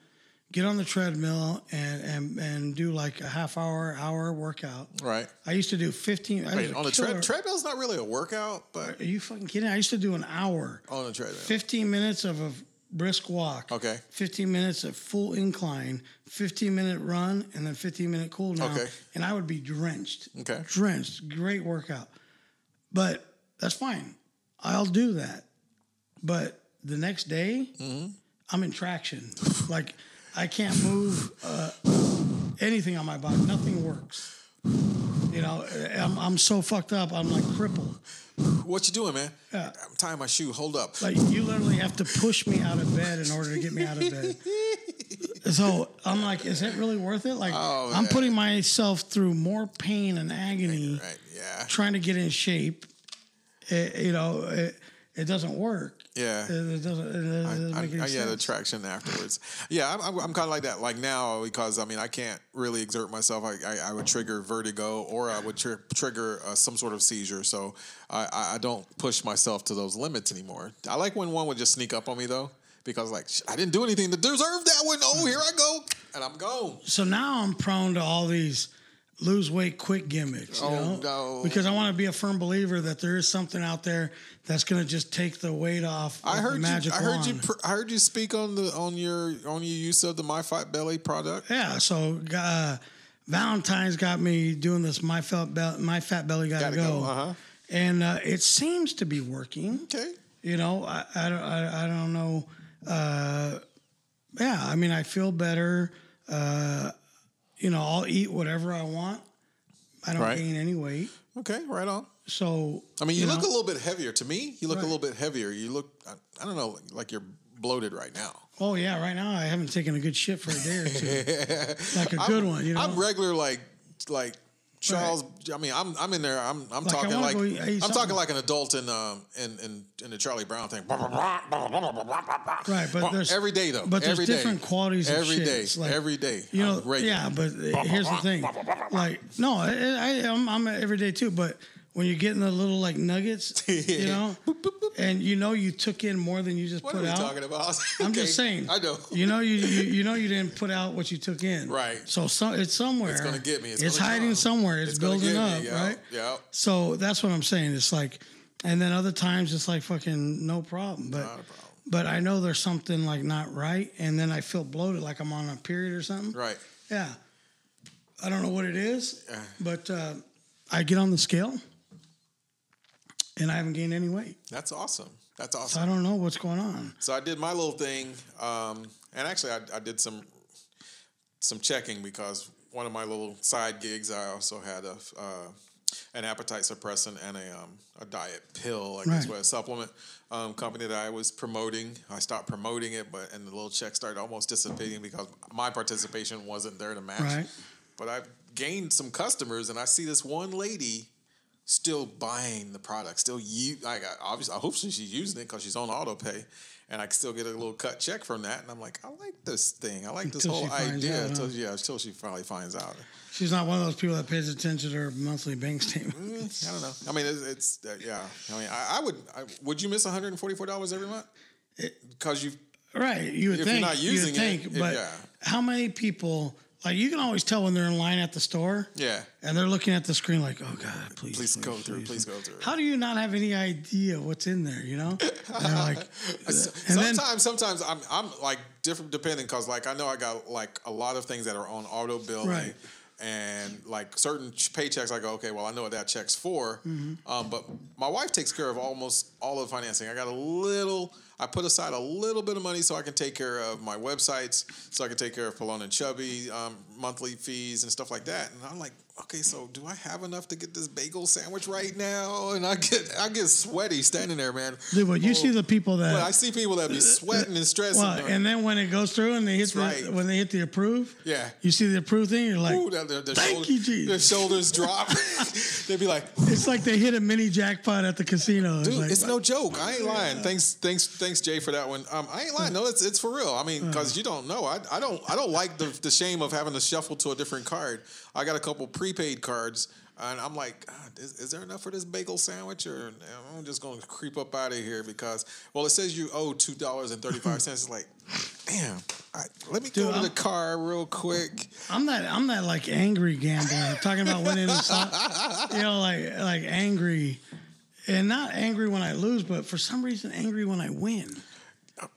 get on the treadmill, and and and do like a half hour, hour workout. Right. I used to do fifteen. Wait, a on the tread treadmill's not really a workout, but Are you fucking kidding? I used to do an hour, on the treadmill. fifteen minutes of a brisk walk. Okay. Fifteen minutes of full incline, fifteen minute run, and then fifteen minute cool down. Okay. And I would be drenched. Okay. Drenched. Great workout. But that's fine. I'll do that. But the next day, Mm-hmm. I'm in traction. like I can't move uh, anything on my body. Nothing works. You know, I'm, I'm so fucked up. I'm like crippled. What you doing, man? Yeah. I'm tying my shoe. Hold up. Like you literally have to push me out of bed in order to get me out of bed. so I'm like, is it really worth it? Like, Oh, I'm yeah. putting myself through more pain and agony Right. Yeah. trying to get in shape. It, you know, it, it doesn't work. Yeah. It, doesn't, it doesn't I, I, yeah, the traction afterwards. Yeah, I'm, I'm, I'm kind of like that. Like now, because I mean, I can't really exert myself. I, I, I would trigger vertigo, or I would tr- trigger uh, some sort of seizure. So I, I I don't push myself to those limits anymore. I like when one would just sneak up on me though, because like I didn't do anything to deserve that one. Oh, here I go, and I'm gone. so now I'm prone to all these lose weight quick gimmicks. You Oh, know? no. Because I want to be a firm believer that there is something out there that's going to just take the weight off. I heard the you. magic I heard you. wand. Pr- I heard you speak on the on your on your use of the My Fat Belly product. Yeah, so uh, Valentine's got me doing this. My fat belly, my fat belly got to Gotta go, go, uh-huh. and uh, it seems to be working. Okay. You know, I I don't I, I don't know. Uh, yeah, I mean, I feel better. Uh, you know, I'll eat whatever I want. I don't Right. gain any weight. Okay. Right on. So I mean, you, look know, a little bit heavier to me. You look Right. a little bit heavier. You look, I, I don't know, like you're bloated right now. Oh yeah, right now I haven't taken a good shit for a day or two, like a good one. You know, I'm regular, like, like Charles. I mean, I'm, I'm in there. I'm, I'm Like, talking like, go eat- eat I'm something. talking like an adult in, um, in, in, in the Charlie Brown thing. right? But there's every day though. But there's every day. different qualities of Every day. Like- every day. You know, yeah, but uh, here's the thing. Like, no, I, I, I'm, I'm every day too. But when you're getting the little like nuggets, you know, and you know you took in more than you just What put out. talking about? I'm Okay, just saying. I know. You know you, you you know you didn't put out what you took in. Right. So some it's somewhere. It's gonna get me. It's, It's, hiding come. somewhere. It's, gonna building up, yeah, right? Yeah. So that's what I'm saying. It's like, and then other times it's like fucking no problem. But problem. but I know there's something like not right, and then I feel bloated, like I'm on a period or something. Right. Yeah. I don't know what it is, but uh, I get on the scale, and I haven't gained any weight. That's awesome. That's So awesome. I don't know what's going on. So I did my little thing, um, and actually I, I did some some checking because one of my little side gigs I also had a uh, an appetite suppressant and a um, a diet pill, I guess, Right. a supplement um, company that I was promoting. I stopped promoting it, but and the little check started almost dissipating because my participation wasn't there to match. Right. But I've gained some customers, and I see this one lady still buying the product, still you like I- obviously I hope she's using it because she's on auto pay, and I can still get a little cut check from that. And I'm like, I like this thing. I like this Until whole idea. out, until, huh? yeah, until she finally finds out. She's not one of those people that pays attention to her monthly bank statement. I don't know. I mean, it's, it's uh, yeah. I mean, I, I would. I, would you miss 144 dollars every month? Because you Right. You would If you're think. not you would using it, think, if- but yeah. how many people? Like you can always tell when they're in line at the store. yeah. And they're looking at the screen like, "Oh God, please, Please go through. Please go through. How do you not have any idea what's in there? You know? And like, and then sometimes, sometimes I'm I'm like different depending because like I know I got like a lot of things that are on auto billing. Right. And like certain paychecks, I go, okay, well, I know what that check's for. Mm-hmm. Um, but my wife takes care of almost all of the financing. I got a little, I put aside a little bit of money so I can take care of my websites, so I can take care of Palone and Chubby um, monthly fees and stuff like that. And I'm like, okay, so do I have enough to get this bagel sandwich right now? And I get, I get sweaty standing there, man. dude, but you see the people that. well, I see people that be uh, uh, sweating and stressing. well, and then when it goes through and they hit the right. when they hit the approve, Yeah. you see the approve thing, you're like, Ooh, their, their, their, Thank shoulder- you, Jesus. their shoulders drop. They'd be like, it's like they hit a mini jackpot at the casino. It's dude, like, it's no joke. I ain't lying. Thanks, thanks, thanks, Jay, for that one. Um, I ain't lying. No, it's it's for real. I mean, uh. because you don't know. I, I don't I don't like the the shame of having to shuffle to a different card. I got a couple prepaid cards. And I'm like, is, is there enough for this bagel sandwich, or I'm just going to creep up out of here because, well, it says you owe two dollars and thirty five cents. It's like, damn. I, let me Dude, go to I'm- the car real quick. I'm that I'm that like angry gambler talking about winning the you know, like like angry, and not angry when I lose, but for some reason angry when I win,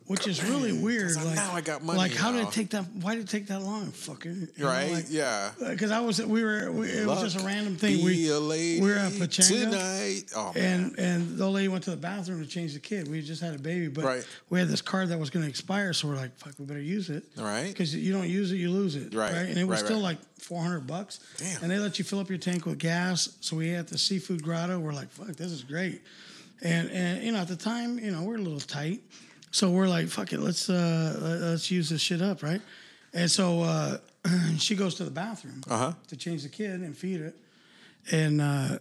which is really weird. Like now I got money Like how did it take that? Why did it take that long? Fucker, You know, Right? like- yeah. Because I was, we were, we, it was just a random thing. We, a lady we were at Pechanga, tonight. Oh and and the old lady went to the bathroom to change the kid. We just had a baby, but Right. we had this card that was going to expire, so we're like, "Fuck, we better use it." Right. Because you don't use it, you lose it. Right, And it was right, still right. like four hundred bucks. Damn. And they let you fill up your tank with gas. So we had the seafood grotto. We're like, "Fuck, this is great." And and you know at the time, you know we're a little tight, so we're like, "Fuck it, let's uh let- let's use this shit up, right?" And so uh, she goes to the bathroom Uh-huh. to change the kid and feed it, and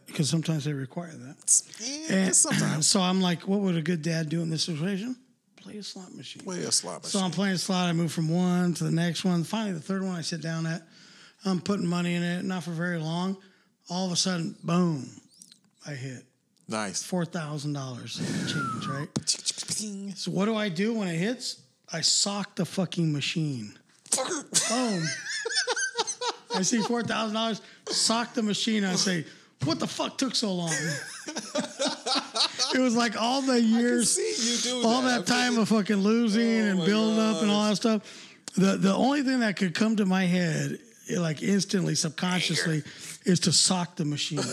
because sometimes they require that. Yeah, And sometimes. so I'm like, what would a good dad do in this situation? Play a slot machine. Play a slot machine. So. I'm playing slot. I move from one to the next one. Finally, the third one I sit down at. I'm putting money in it, not for very long. All of a sudden, boom, I hit nice. four thousand dollars change. Right. So what do I do when it hits? I sock the fucking machine. Boom. I see four thousand dollars. Sock the machine. I say, "What the fuck took so long?" it was like all the years see you do all that. that time of fucking losing Oh and building up and all that stuff. The the only thing that could come to my head, eh, like instantly, subconsciously, is to sock the machine.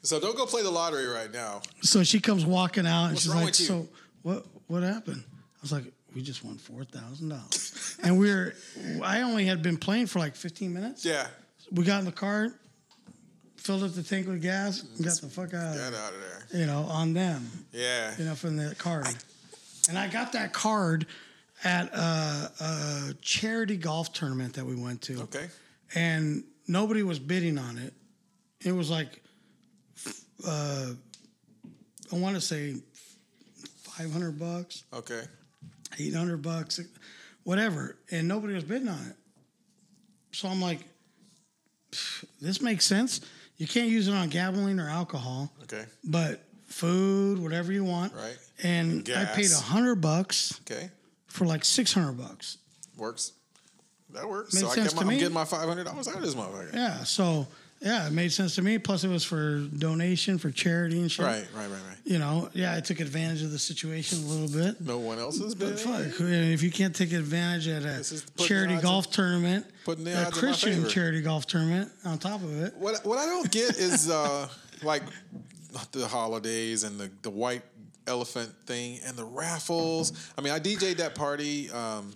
So don't go play the lottery right now. so she comes walking out and What's she's like? "So what? What happened?" I was like, "We just won four thousand dollars," and we are I only had been playing for like fifteen minutes. Yeah. We got in the car, filled up the tank with gas, and got the fuck out. Get out of there. there, you know, on them. Yeah. you know, from the card. and I got that card at a, a charity golf tournament that we went to. Okay. And nobody was bidding on it. It was like, uh, I want to say 500 bucks, Okay. 800 bucks, whatever. And nobody was bidding on it. So I'm like, this makes sense. You can't use it on gambling or alcohol Okay. but food, whatever you want. Right. And I Gas. paid a hundred bucks Okay. for like six hundred bucks. Works. That works. Made so I sense get my, to I'm getting my five hundred dollars out of this motherfucker. Yeah. So yeah, it made sense to me. Plus, it was for donation for charity and shit. Right. Right. Right. Right. You know, yeah, I took advantage of the situation a little bit. No one else has been. But fuck, if you can't take advantage at a charity golf in- tournament, a odds in my Christian charity golf tournament on top of it. What what I don't get is uh, like the holidays and the, the white elephant thing and the raffles. I mean, I DJ'd that party um,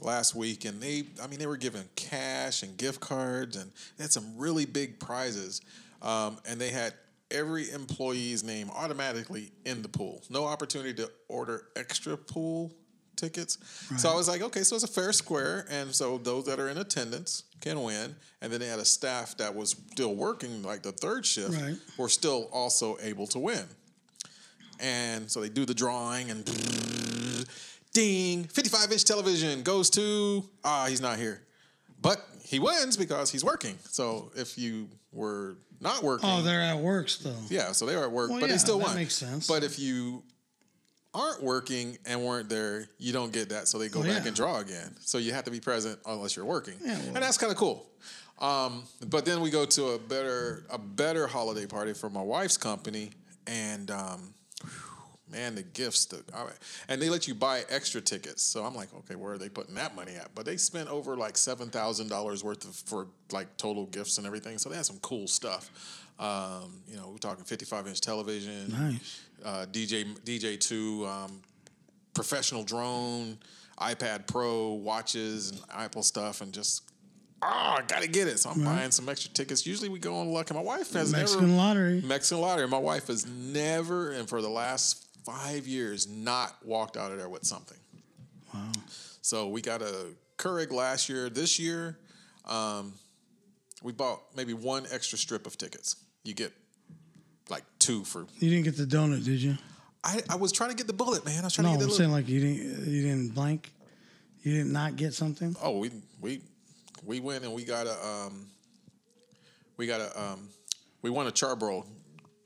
last week, and they I mean they were giving cash and gift cards, and they had some really big prizes, um, and they had every employee's name automatically in the pool. No opportunity to order extra pool tickets. So I was like, okay, so it's a fair square, and so those that are in attendance can win. And then they had a staff that was still working, like the third shift, Right. were still also able to win. And so they do the drawing and ding, 55 inch television goes to, ah, he's not here. But he wins because he's working. So if you were not working, Oh, they're at work still. yeah, so they were at work, Well, but yeah, they still won. makes sense. But if you aren't working and weren't there, you don't get that. So they go Well, back yeah. and draw again. So you have to be present unless you're working, Yeah, well- and that's kind of cool. Um, but then we go to a better a better holiday party for my wife's company, and um, man, the gifts, the, I- and they let you buy extra tickets. So I'm like, okay, where are they putting that money at? But they spent over like seven thousand dollars worth of for like total gifts and everything. So they had some cool stuff. Um, you know, we're talking 55 inch television, Nice. uh, DJ DJ two, um, professional drone, iPad Pro, watches, and Apple stuff, and just ah, I gotta get it. So I'm buying some extra tickets. Usually we go on luck, and my wife has Mexican never lottery. Mexican lottery. My wife has never, and for the last five years, not walked out of there with something. Wow. So we got a Keurig last year. This year, um, we bought maybe one extra strip of tickets. You get like two for. You didn't get the donut, did you? I, I was trying to get the bullet, man. I was trying No, to get I'm the saying like you didn't. You didn't blank. You did not get something. oh, we we we went and we got a um, we got a um, we won a Char-Broil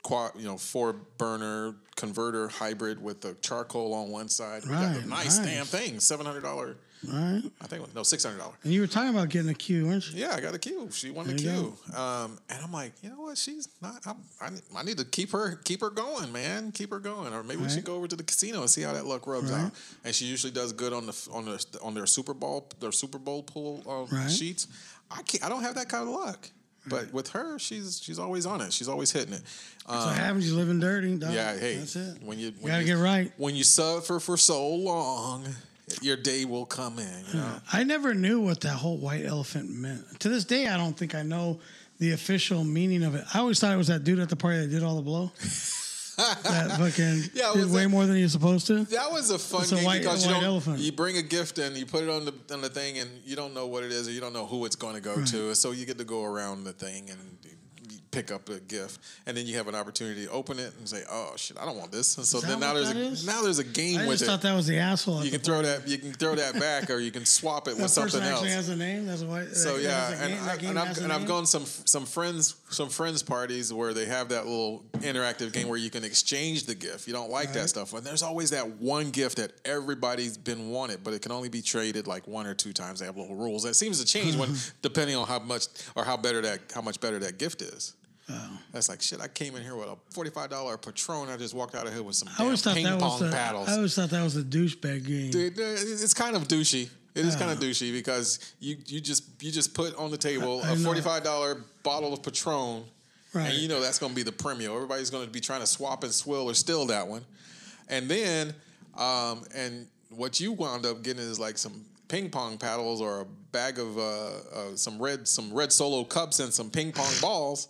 quad, you know, four burner converter hybrid with the charcoal on one side. We got Right, a nice, nice. damn thing, seven hundred dollar. Right. I think was- no six hundred dollar. And you were talking about getting a queue, weren't you? Yeah, I got a queue. She won the queue, um, and I'm like, you know what? She's not. I'm, I, I need to keep her, keep her going, man. Keep her going, or maybe we should go over to the casino and see how that luck rubs Right. out. And she usually does good on the on the on their Super Bowl their Super Bowl pool um, Right. sheets. I can't. I don't have that kind of luck. But with her, she's she's always on it. She's always hitting it. So Um, what happens? You living dirty. Dog. yeah, hey, that's it. when you when gotta you, get right. when you suffer for so long, your day will come in. You know. I never knew what that whole white elephant meant. To this day, I don't think I know the official meaning of it. I always thought it was that dude at the party that did all the blow. that fucking Yeah, did way a- more than you're supposed to. That was a fun a white- because a you elephant. You bring a gift and you put it on the on the thing, and you don't know what it is, or you don't know who it's going to go to. So you get to go around the thing and pick up a gift, and then you have an opportunity to open it and say, "Oh shit, I don't want this." And so then now there's a is? now there's a game with it I with just it. thought that was the asshole. you can throw that you can throw that back, or you can swap it with something person actually else. has a name. That's why. So that, yeah, that's a and, game, I, game and, I've, and I've gone some some friends some friends parties where they have that little interactive game where you can exchange the gift. You don't like that stuff, and there's always that one gift that everybody's been wanted, but it can only be traded like one or two times. They have little rules. That seems to change when depending on how much or how better that how much better that gift is. That's like shit. I came in here with a forty-five dollar Patron. I just walked out of here with some I always thought ping that was pong the. paddles. I always thought that was a douchebag game. Dude, it's kind of douchey. It is kind of douchey because you you just you just put on the table I a know. forty five dollar bottle of Patron, Right. and you know that's going to be the premium. Everybody's going to be trying to swap and swill or steal that one, and then um, and what you wound up getting is like some ping pong paddles or a bag of uh, uh, some red some red solo cups and some ping pong balls.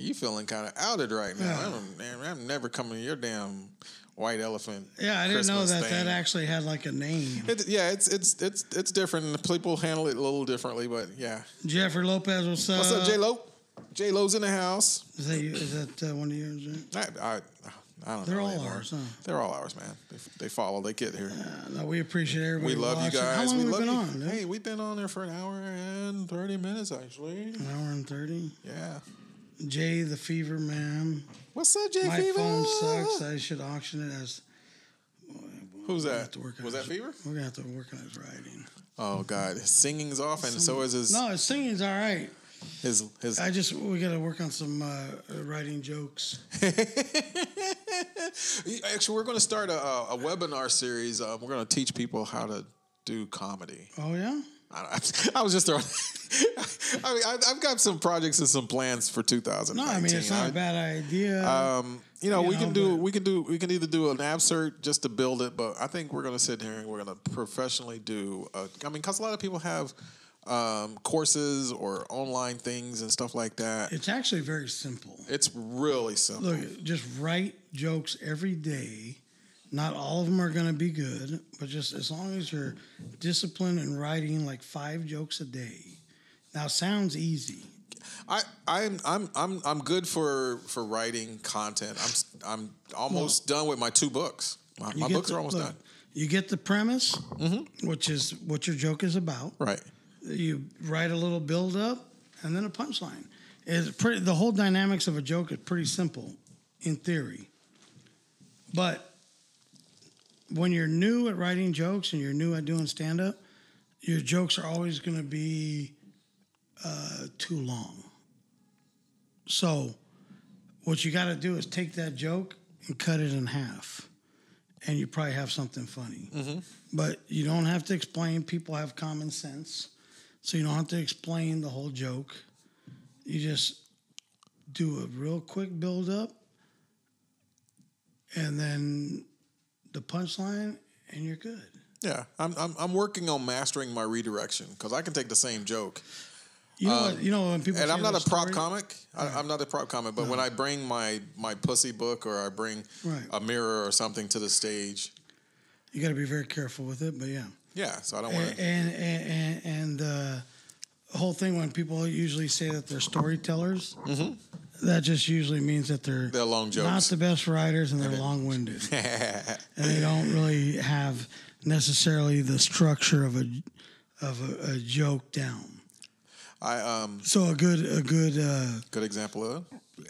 You feeling kind of outed right now. I don't, man, I'm never coming to your damn white elephant. yeah, I didn't know Christmas that that thing. actually had like a name. It, yeah, it's it's it's it's different. People handle it a little differently, but yeah. Jeffrey Lopez, what's up? What's up, J Lo? J Lo's in the house. Is that, you, is that uh, one of yours? Jay? I, I, I don't They're know all anymore. ours, huh? They're all ours, man. They, they follow. They get here. No, we appreciate everybody. we love you watching. guys. How long we have we been you. on? dude? Hey, we've been on there for an hour and thirty minutes, actually. An hour and thirty. Yeah. Jay the Fever Man. What's up, J My Fever? phone sucks. I should auction it as. Who's that? to work Was that his- Fever? We're gonna have to work on his writing. Oh God, his singing's off, and so is his No, his singing's all right. his his. I just we got to work on some uh, writing jokes. Actually, we're going to start a, a webinar series. Uh, we're going to teach people how to do comedy. Oh yeah. I, I was just throwing. I mean, I, I've got some projects and some plans for 2019. No, I mean it's not I- a bad idea. Um, you know, You we know, can do we can do we can either do an absert just to build it, but I think we're going to sit here and we're going to professionally do. A, I mean, because a lot of people have um, courses or online things and stuff like that. it's actually very simple. It's really simple. Look, just write jokes every day. Not all of them are going to be good, but just as long as you're disciplined in writing like five jokes a day. Now, sounds easy. I, I'm I'm I'm I'm good for for writing content. I'm I'm almost done with my two books. My, my books the- are almost look, done. Mm-hmm. You get the premise, which is what your joke is about. Right. You write a little build up and then a punchline. It's pretty. The whole dynamics of a joke is pretty simple, in theory. But when you're new at writing jokes and you're new at doing stand up, your jokes are always going to be uh, too long. So, what you got to do is take that joke and cut it in half, and you probably have something funny. But you don't have to explain. People have common sense, so you don't have to explain the whole joke. You just do a real quick build up, and then the punchline, and you're good. Yeah, I'm I'm I'm working on mastering my redirection because I can take the same joke. You know, what, you know when people And I'm not a prop story- comic. I, I'm not a prop comic, but when I bring my my pussy book or I bring Right. a mirror or something to the stage, You got to be very careful with it, but yeah. yeah. So I don't want And to. and and, and, and uh, the whole thing when people usually say that they're storytellers, that just usually means that they're. They're long not the best writers and they're long winded, and they don't really have necessarily the structure of a of a, a joke down. I um So a good a good uh, good example of.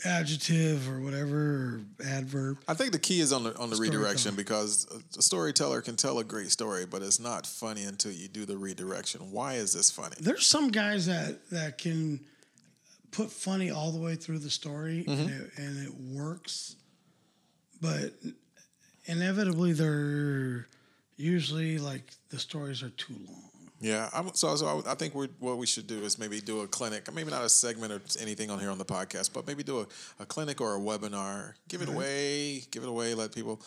adjective or whatever or adverb. I think the key is on the on the redirection because a storyteller can tell a great story, but it's not funny until you do the redirection. Why is this funny? There's some guys that that can put funny all the way through the story Mm-hmm. and, it, and it works, but inevitably they're usually like the stories are too long. Yeah, I'm, so so I, I think what we should do is maybe do a clinic, maybe not a segment or anything on here on the podcast, but maybe do a, a clinic or a webinar. Give it away, give it away. Let people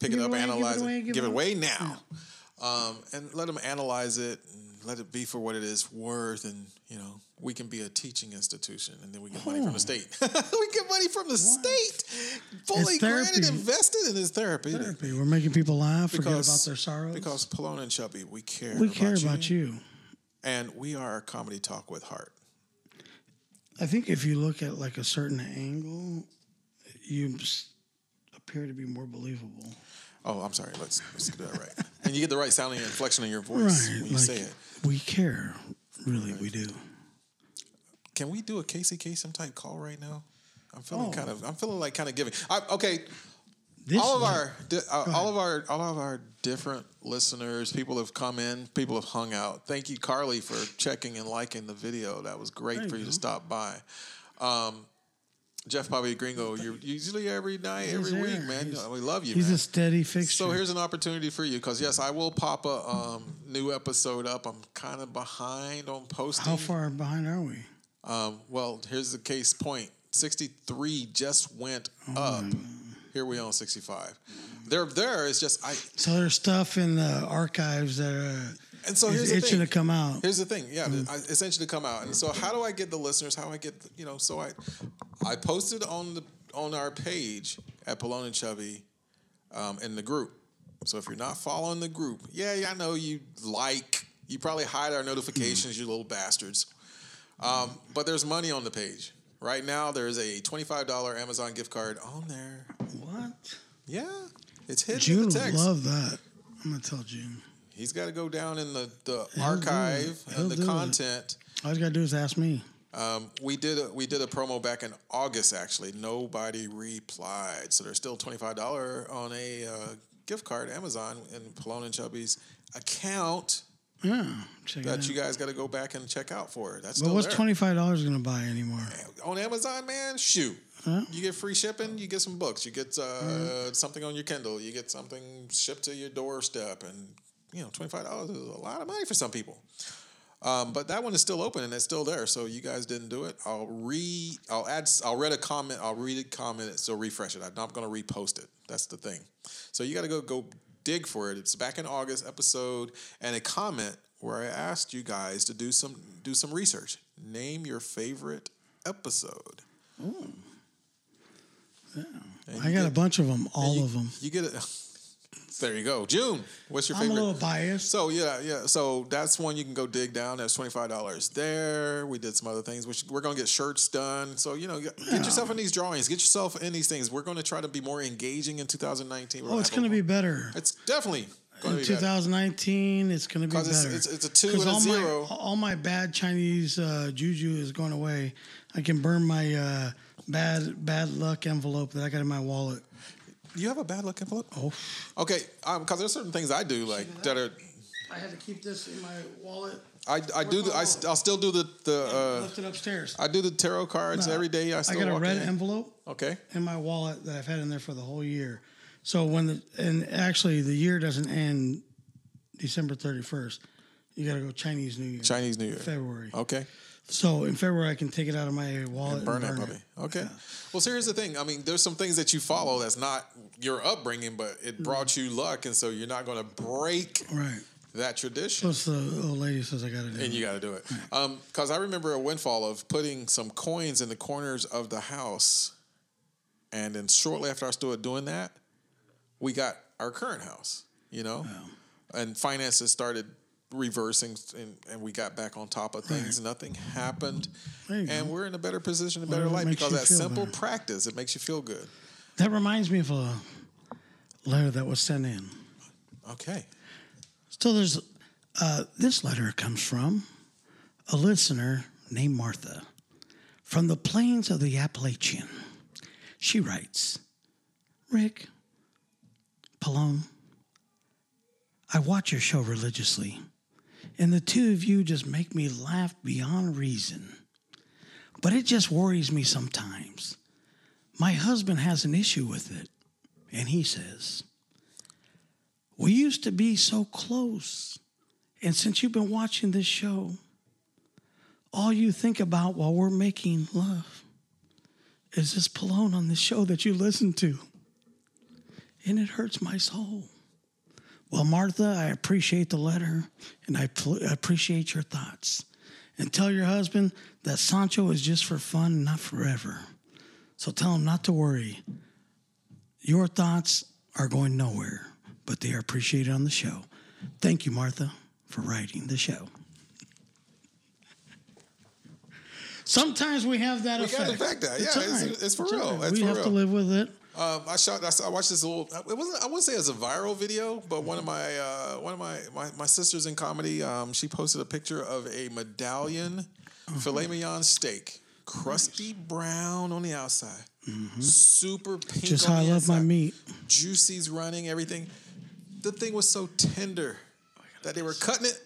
pick Give it up, away, give it analyze it, away, give, give it away now, um, and let them analyze it. and let it be for what it is worth, and you know we can be a teaching institution, and then we get money from the hmm. state. we get money from the state, fully granted, invested in his therapy. Therapy. We're making people laugh, forget Because- about their sorrows. Because Palone and Chubby, we care. we care about you. and we are a comedy talk with heart. I think if you look at like a certain angle, you appear to be more believable. Oh, I'm sorry. Let's let's get that right. and you get the right sounding inflection in your voice Right. when you like say it. we care. Really, we do. Can we do a Casey Kasem type call right now? I'm feeling Oh. kind of. I'm feeling like kind of giving. I, okay, This all of one- our uh, all of our all of our different listeners, people have come in, people have hung out. Thank you, Carly, for checking and liking the video. That was great There for you you to stop by. Um, Jeff Bobby Gringo, you're usually every night, every there. week, man. He's- we love you, He's man. a steady fixture. So here's an opportunity for you because yes, I will pop a um, new episode up. I'm kind of behind on posting. How far behind are we? Um, well, here's the case point. 63 just went Oh, up. Here we are on 65. They're there. It's just I. So there's stuff in the archives that are And so here's the thing. to come out. Here's the thing, yeah, I, essentially to come out. And so, how do I get the listeners? How do I get, you know? So I, I posted on the on our page at Palone and Chubby, um, in the group. So if you're not following the group, yeah, yeah, I know you like. You probably hide our notifications, you little bastards. Um, but there's money on the page right now. There's a twenty-five dollar Amazon gift card on there. What? Yeah, it's hidden June in the text. love that. I'm gonna tell June. He's got to go down in the, the archive and the do it. content. All you gotta do is ask me. Um, we did a, we did a promo back in August. Actually, nobody replied, so there's still twenty five dollar on a uh, gift card Amazon in Palone and Chubby's account Yeah, that you guys got to go back and check out for. it. That's but what's twenty five dollars gonna buy anymore? on Amazon, man? Shoot. Huh? You get free shipping. You get some books. You get uh, Mm-hmm. something on your Kindle. You get something shipped to your doorstep, and you know, twenty five dollars is a lot of money for some people. Um, but that one is still open and it's still there. So you guys didn't do it. I'll re. I'll add. I'll read a comment. I'll read a comment. So refresh it. I'm not going to repost it. That's the thing. So you got to go go dig for it. It's back in August episode and a comment where I asked you guys to do some do some research. Name your favorite episode. And I you got a bunch of them, all you, of them. You get it. There you go. June. What's your I'm a favorite? little biased. So yeah, yeah. So that's one you can go dig down. There's twenty five dollars there. We did some other things. We're gonna get shirts done. So you know, get yourself in these drawings. Get yourself in these things. We're gonna try to be more engaging in 2019. We're Oh, it's gonna be better. It's definitely In be better. 2019, it's gonna be better. it's- it's- it's a two and a all zero. My, all my bad Chinese uh, juju is going away. I can burn my uh, bad bad luck envelope that I got in my wallet. You have a bad luck envelope. Oh, Okay, because there's certain things I do like that are. I had to keep this in my wallet. I, I do the I, st- I'll still do the the uh, left it upstairs. I do the tarot cards No, every day. I still I still got a red in. envelope Okay. in my wallet that I've had in there for the whole year. So when the and actually the year doesn't end December 31st. You got to go Chinese New Year. Chinese New Year. February. Okay. So in February I can take it out of my wallet and burn burn, it. Okay. Well, so here's the thing. I mean, there's some things that you follow that's not your upbringing, but Mm. it brought you luck, and so you're not going to break Right. that tradition. Plus the old lady says I got to do. And it. And you got to do it. Because I remember a windfall of putting some coins in the corners of the house. And then shortly after I started doing that, we got our current house, you know? And finances started reversing and, and we got back on top of things. Nothing happened. And go. we're in a better position, a better life because that simple better. practice, it makes you feel good. That reminds me of a letter that was sent in. Okay. So there's uh, this letter comes from a listener named Martha from the plains of the Appalachian. She writes, Rick, Palone, I watch your show religiously, and the two of you just make me laugh beyond reason. But it just worries me sometimes. My husband has an issue with it, and he says, We used to be so close. And since you've been watching this show, all you think about while we're making love is this Palone on the show that you listen to. And it hurts my soul. Well, Martha, I appreciate the letter and I pl- appreciate your thoughts. And tell your husband that Sancho is just for fun, not forever. So tell him not to worry. Your thoughts are going nowhere, but they are appreciated on the show. Thank you, Martha, for writing the show. Sometimes we have that We effect. got the fact that. Yeah, It's all it's, it's for It's real. right. We for have real. to live with it. Um, I shot. I, saw, I watched this little. It wasn't. I wouldn't say it was a viral video, but one of my uh, one of my, my my sisters in comedy. Um, she posted a picture of a medallion filet mignon steak, crusty brown on the outside, super pink. Mm-hmm. Just how I love my inside. meat. Juicy's running everything. The thing was so tender that they were cutting it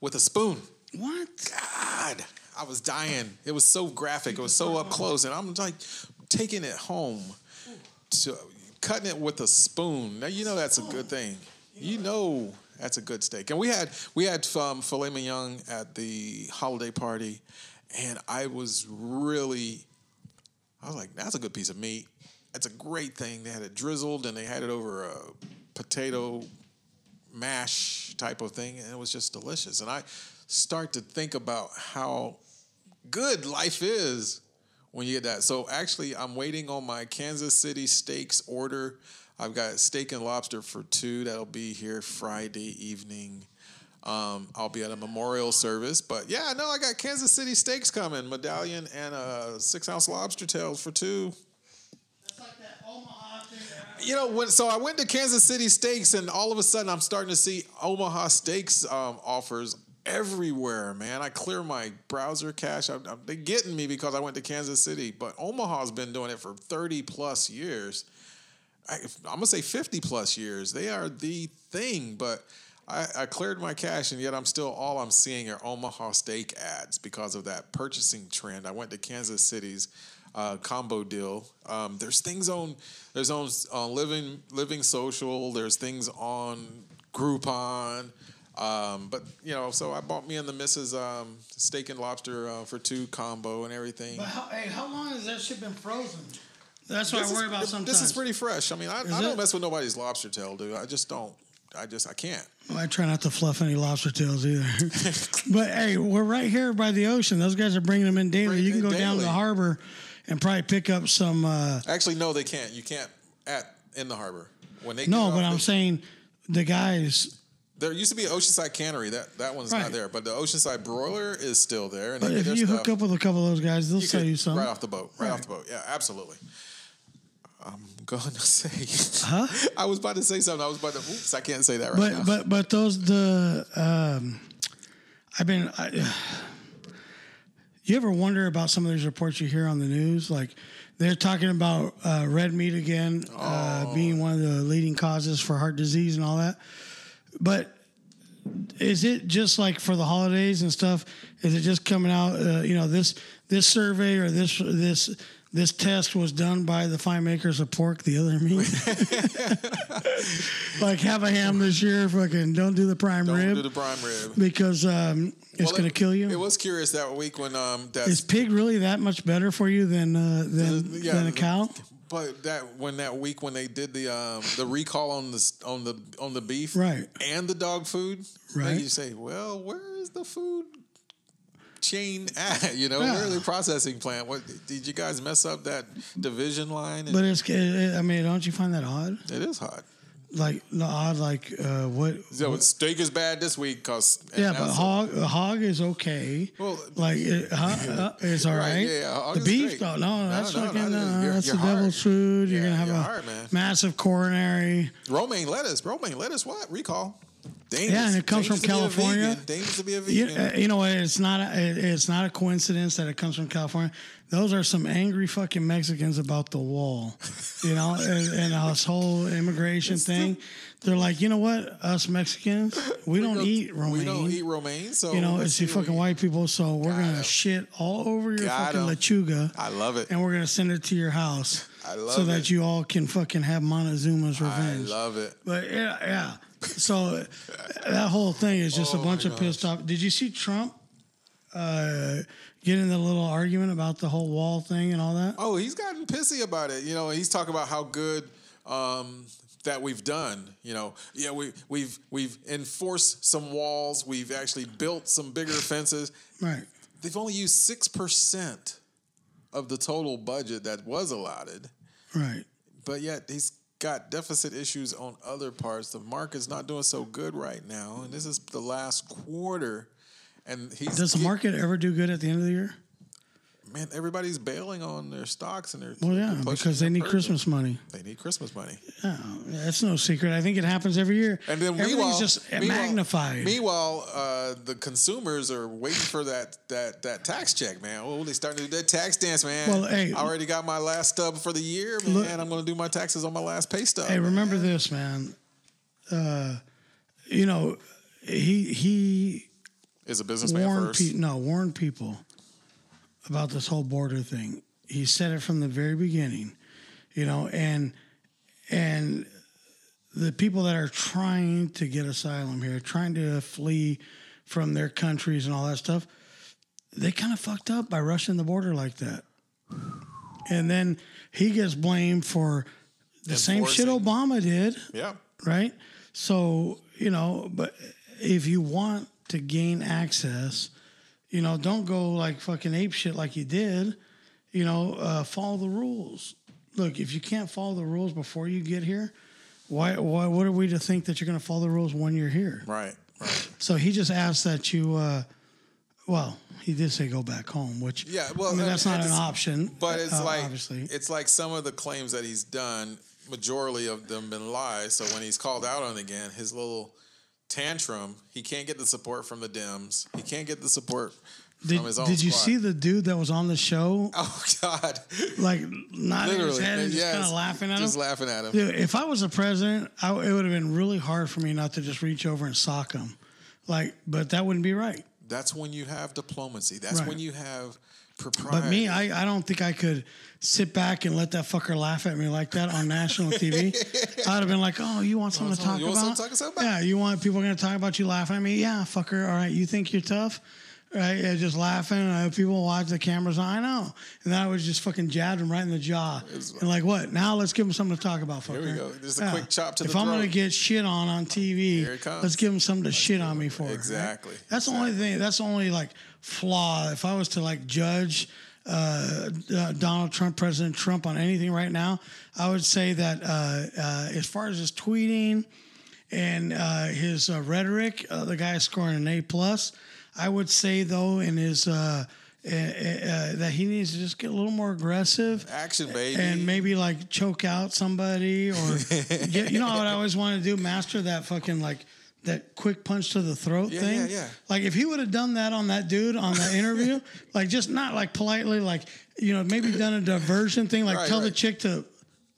with a spoon. What? God, I was dying. It was so graphic. It was so up close, and I'm like taking it home, to cutting it with a spoon. Now you know that's a good thing. You know that's a good steak. And we had we had um, filet mignon at the holiday party, and I was really, I was like, that's a good piece of meat. That's a great thing. They had it drizzled, and they had it over a potato mash type of thing, and it was just delicious. And I start to think about how good life is when you get that. So actually, I'm waiting on my Kansas City steaks order. I've got steak and lobster for two. That'll be here Friday evening. Um, I'll be at a memorial service, but yeah, no, I got Kansas City steaks coming, medallion and a six ounce lobster tails for two. You know, when so I went to Kansas City Steaks, and all of a sudden I'm starting to see Omaha Steaks um, offers everywhere. Man, I clear my browser cache. I'm, I'm, they're getting me because I went to Kansas City, but Omaha's been doing it for 30 plus years. I, I'm gonna say 50 plus years. They are the thing, but. I, I cleared my cache, and yet I'm still all I'm seeing are Omaha steak ads because of that purchasing trend. I went to Kansas City's uh, combo deal. Um, there's things on there's on on Living Living Social. There's things on Groupon. Um, but you know, so I bought me and the missus um, steak and lobster uh, for two combo and everything. But how, hey, how long has that shit been frozen? That's what This I worry is, about sometimes. This is pretty fresh. I mean, I, I don't mess with nobody's lobster tail, dude. I just don't. I just I can't. I try not to fluff any lobster tails either. but hey, we're right here by the ocean. Those guys are bringing them in daily. Bring you can go down to the harbor and probably pick up some. Uh, Actually, no, they can't. You can't at in the harbor when they. no, but I'm saying the guys. There used to be an Oceanside Cannery. That that one's Right. not there, but the Oceanside Broiler is still there. And But if you stuff. hook up with a couple of those guys, they'll you sell you some. right off the boat. Right, off the boat. Yeah, absolutely. I'm gonna say. Huh? I was about to say something. I was about to. Oops, I can't say that right now. But but but those the um, I've been. I, you ever wonder about some of these reports you hear on the news? Like they're talking about uh, red meat again uh, Oh. being one of the leading causes for heart disease and all that. But is it just like for the holidays and stuff? Is it just coming out? Uh, you know this this survey or this this this test was done by the fine makers of pork, the other meat. like have a ham this year, fucking don't do the prime Don't rib do the prime rib. because um, it's Well, gonna it- kill you. It was curious that week when um that Is pig really that much better for you than uh, than yeah, than a cow? But that when that week when they did the um, the recall on the on the on the beef Right. and the dog food, Right. You say, well, where is the food chain at? You know, Yeah. where the processing plant? What did you guys mess up that division line? But it's I mean, don't you find that odd? it is hot. Like no odd, like uh, what? So steak is bad this week because Yeah, but hog a hog is okay. Well, like it, huh, uh, it's all Right, right. yeah, yeah, the beef, though, no, No, that's no, fucking no, uh, your- that's your the heart. devil's food. You're gonna have your a heart, massive coronary. romaine lettuce. Romaine lettuce. What recall? Dangerous. Yeah, and it comes Dangerous from to be a California. Dangerous to be a vegan. uh, you know what? It's not. A, it- it's not a coincidence that it comes from California. Those are some angry fucking Mexicans about the wall, you know, and, and this whole immigration thing. They're like, you know what? Us Mexicans, we don't eat romaine. We don't eat romaine, so you know, it's you fucking we- white people. So we're Got gonna 'em. shit all over your Got fucking 'em. lechuga, I love it. and we're gonna send it to your house, I love so love that you all can fucking have Montezuma's revenge. I love it. But yeah, yeah. So that whole thing is just Oh a bunch of pissed off. Did you see Trump uh, get in the little argument about the whole wall thing and all that? Oh, he's gotten pissy about it. You know, he's talking about how good um, that we've done. You know, yeah, we we've we've enforced some walls. We've actually built some bigger fences. Right. They've only used six percent of the total budget that was allotted, Right. but yet he's got deficit issues on other parts. The market's not doing so good right now, and this is the last quarter. And he's Does the market ever do good at the end of the year? man, everybody's bailing on their stocks and they're Well, yeah, because they need. Christmas money. They need Christmas money. Yeah, that's no secret. I think it happens every year. And then everything's just meanwhile- magnified. Meanwhile, uh, the consumers are waiting for that that that tax check, man. Oh, they starting to do that tax dance, man. Well, hey- I already got my last stub for the year, man. Look- I'm going to do my taxes on my last pay stub. Hey, remember this, man. Uh, you know, he he Is a businessman warned first. people. No, warned people about this whole border thing. He said it from the very beginning. You know, and and the people that are trying to get asylum here, trying to flee from their countries and all that stuff, they kind of fucked up by rushing the border like that. And then he gets blamed for the same shit Obama did Yeah. right? So, you know, but if you want to gain access, you know, don't go like fucking ape shit like you did. You know, uh, follow the rules. Look, if you can't follow the rules before you get here, why, why, what are we to think that you're going to follow the rules when you're here? Right. Right. So he just asked that you, uh, well, he did say go back home, which Yeah, well, I mean, that's not an option. But it's uh, like obviously, it's like some of the claims that he's done, majority of them been lies. So when he's called out on again, his little tantrum, he can't get the support from the Dems. He can't get the support did, from his own did you squad. see the dude that was on the show, Oh God! like nodding his head and just yes, kind of laughing at just him? Just laughing at him. Dude, if I was a president, I, it would have been really hard for me not to just reach over and sock him. Like, but that wouldn't be right. That's when you have diplomacy. That's Right. when you have propriety. But me, I, I don't think I could sit back and let that fucker laugh at me like that on national TV. I'd have been like, "Oh, you want something to talk want about? something to talk about? Yeah, you want people going to talk about you laughing at me? Yeah, fucker. All right, you think you're tough? Right? Yeah, just laughing. Uh, people watch the cameras. I know, and then I would just fucking jab him right in the jaw. And like, what? Now let's give him something to talk about. Fucker. Here we go. Just a quick chop to if the If I'm gonna get shit on on TV, Here it comes. let's give him something to shit on me for. right? Exactly. That's the only thing. That's the only like flaw. If I was to like judge uh, uh, Donald Trump, President Trump, on anything right now, I would say that uh, uh, as far as his tweeting and uh, his uh, rhetoric, uh, the guy's scoring an A plus. I would say though, in his uh, uh, uh, that he needs to just get a little more aggressive action, baby. and maybe like choke out somebody or get, you know what I always want to do master that fucking like that quick punch to the throat Yeah, thing yeah, yeah. like if he would have done that on that dude on that interview like just not like politely like you know maybe done a diversion thing like Right, tell the chick to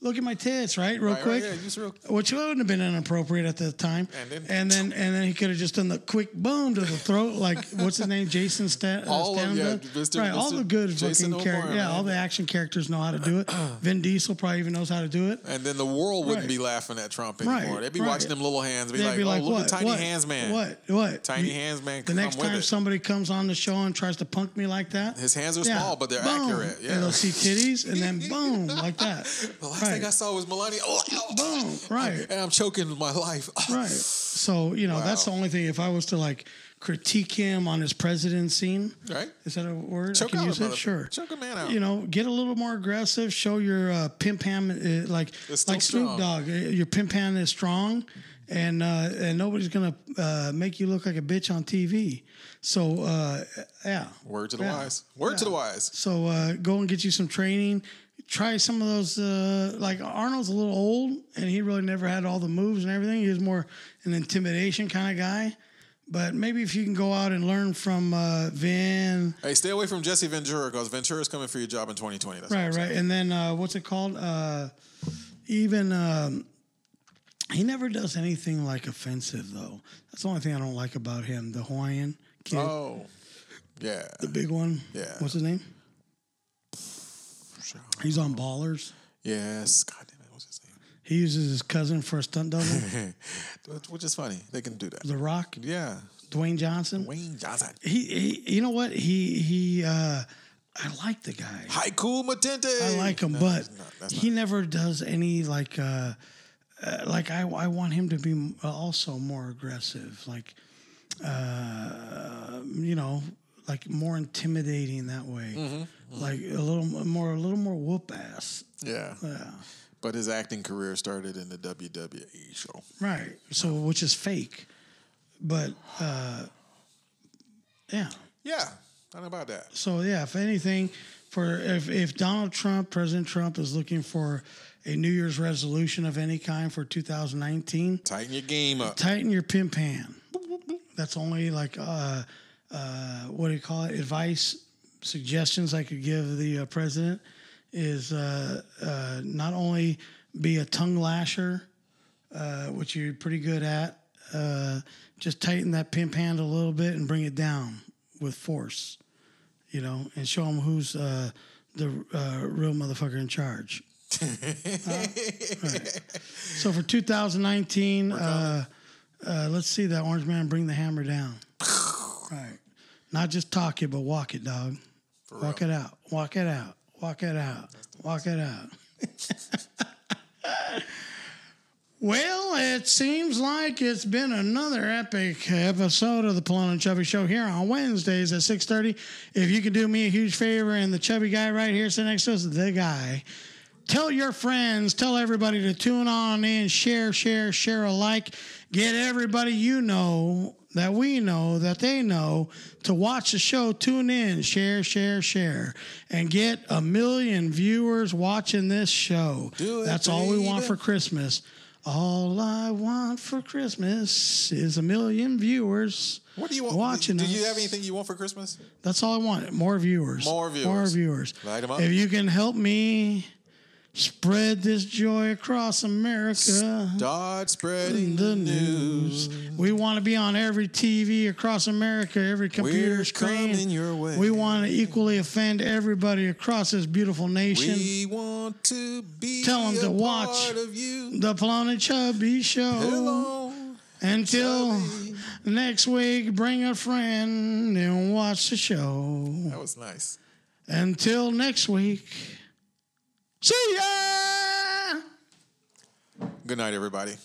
look at my tits right real Right, right, quick yeah, just real- which wouldn't have been inappropriate at the time And then- and then and then he could have just done the quick boom to the throat like what's his name Jason Stat- uh, All of- yeah? Mr. right all the good Jason fucking characters yeah all the action characters know how to do it Vin Diesel probably even knows how to do it and then the world wouldn't Right. be laughing at Trump Right, anymore. They'd be right. watching them little hands, and be They'd like, be like, "Oh, look at Tiny what? Hands Man! What? What? Tiny You- Hands Man, The next time somebody comes on the show and tries to punk me like that, His hands are small, but they're accurate. Yeah. And they'll see titties and then boom, like that. right. thing I saw was Melania. Oh. Right. And I'm choking my life. Right. So, you know, that's the only thing. If I was to like critique him on his presidency, Right? is that a word? Choke I can use it? Sure. Choke a man out. You know, get a little more aggressive. Show your uh, pimp hand, uh, like like Snoop. Dogg. Uh, Your pimp hand is strong, and uh, and nobody's gonna uh, make you look like a bitch on TV. So uh, yeah. Word to the Yeah. wise. Word to the wise. So uh, go and get you some training. Try some of those. Uh, like Arnold's a little old, and he really never had all the moves and everything. He was more an intimidation kind of guy. But maybe if you can go out and learn from uh, Vin, Hey, stay away from Jesse Ventura because Ventura's coming for your job in 2020. That's right, right, and then uh, what's it called? Uh, even um, he never does anything like offensive though. That's the only thing I don't like about him. The Hawaiian kid, Oh, yeah. the big one. Yeah. What's his name? He's on Ballers. Yes. God damn it. What's his name? He uses his cousin for a stunt double. Which is funny. They can do that. the Rock, Yeah. Dwayne Johnson. Dwayne Johnson. He, he, you know what? He, he. uh I like the guy. Haiku Matente. I like him, No, but not- he never does any like. uh uh, like I, I want him to be also more aggressive, like, uh, you know, like more intimidating that way, like a little more, a little more whoop ass. Yeah. Yeah. But his acting career started in the WWE show. Right. So, which is fake, but uh, yeah. Yeah. Not about that. So yeah, if anything, for if if Donald Trump, President Trump, is looking for a New Year's resolution of any kind for 2019, Tighten your game up. tighten your pin pan. That's only like uh, uh, what do you call it? Advice, suggestions I could give the uh, president is uh, uh, not only be a tongue lasher, uh, which you're pretty good at, uh, just tighten that pin pan a little bit and bring it down with force, you know, and show them who's uh, the uh, real motherfucker in charge. Right. So for 2019, uh, uh, let's see that orange man bring the hammer down. right. Not just talk it, but walk it, dog. Walk it out. Walk it out. Walk it out. Walk it out. Well, it seems like it's been another epic episode of the Palone and Chubby Show here on Wednesdays at 6.30. If you could do me a huge favor and the chubby guy right here sitting next to us, the guy, tell your friends, tell everybody to tune on in, share, share, share alike. Get everybody you know that we know that they know to watch the show. Tune in, share, share, share, and get a million viewers watching this show. Do it, That's all we want for Christmas. All I want for Christmas is a million viewers. What do you want? Watching do you us. have anything you want for Christmas? That's all I want. More viewers. More viewers. More viewers. Light 'em up. If you can help me spread this joy across America. Start spreading The news. We want to be on every TV across America, every computer We're screen. coming your way. We want to equally offend everybody across this beautiful nation. We want to be Tell 'em a to watch of you. the Palone and Chubby Show. Hello. Until Chubby. next week, bring a friend and watch the show. That was nice. Until next week, see ya! Good night, everybody.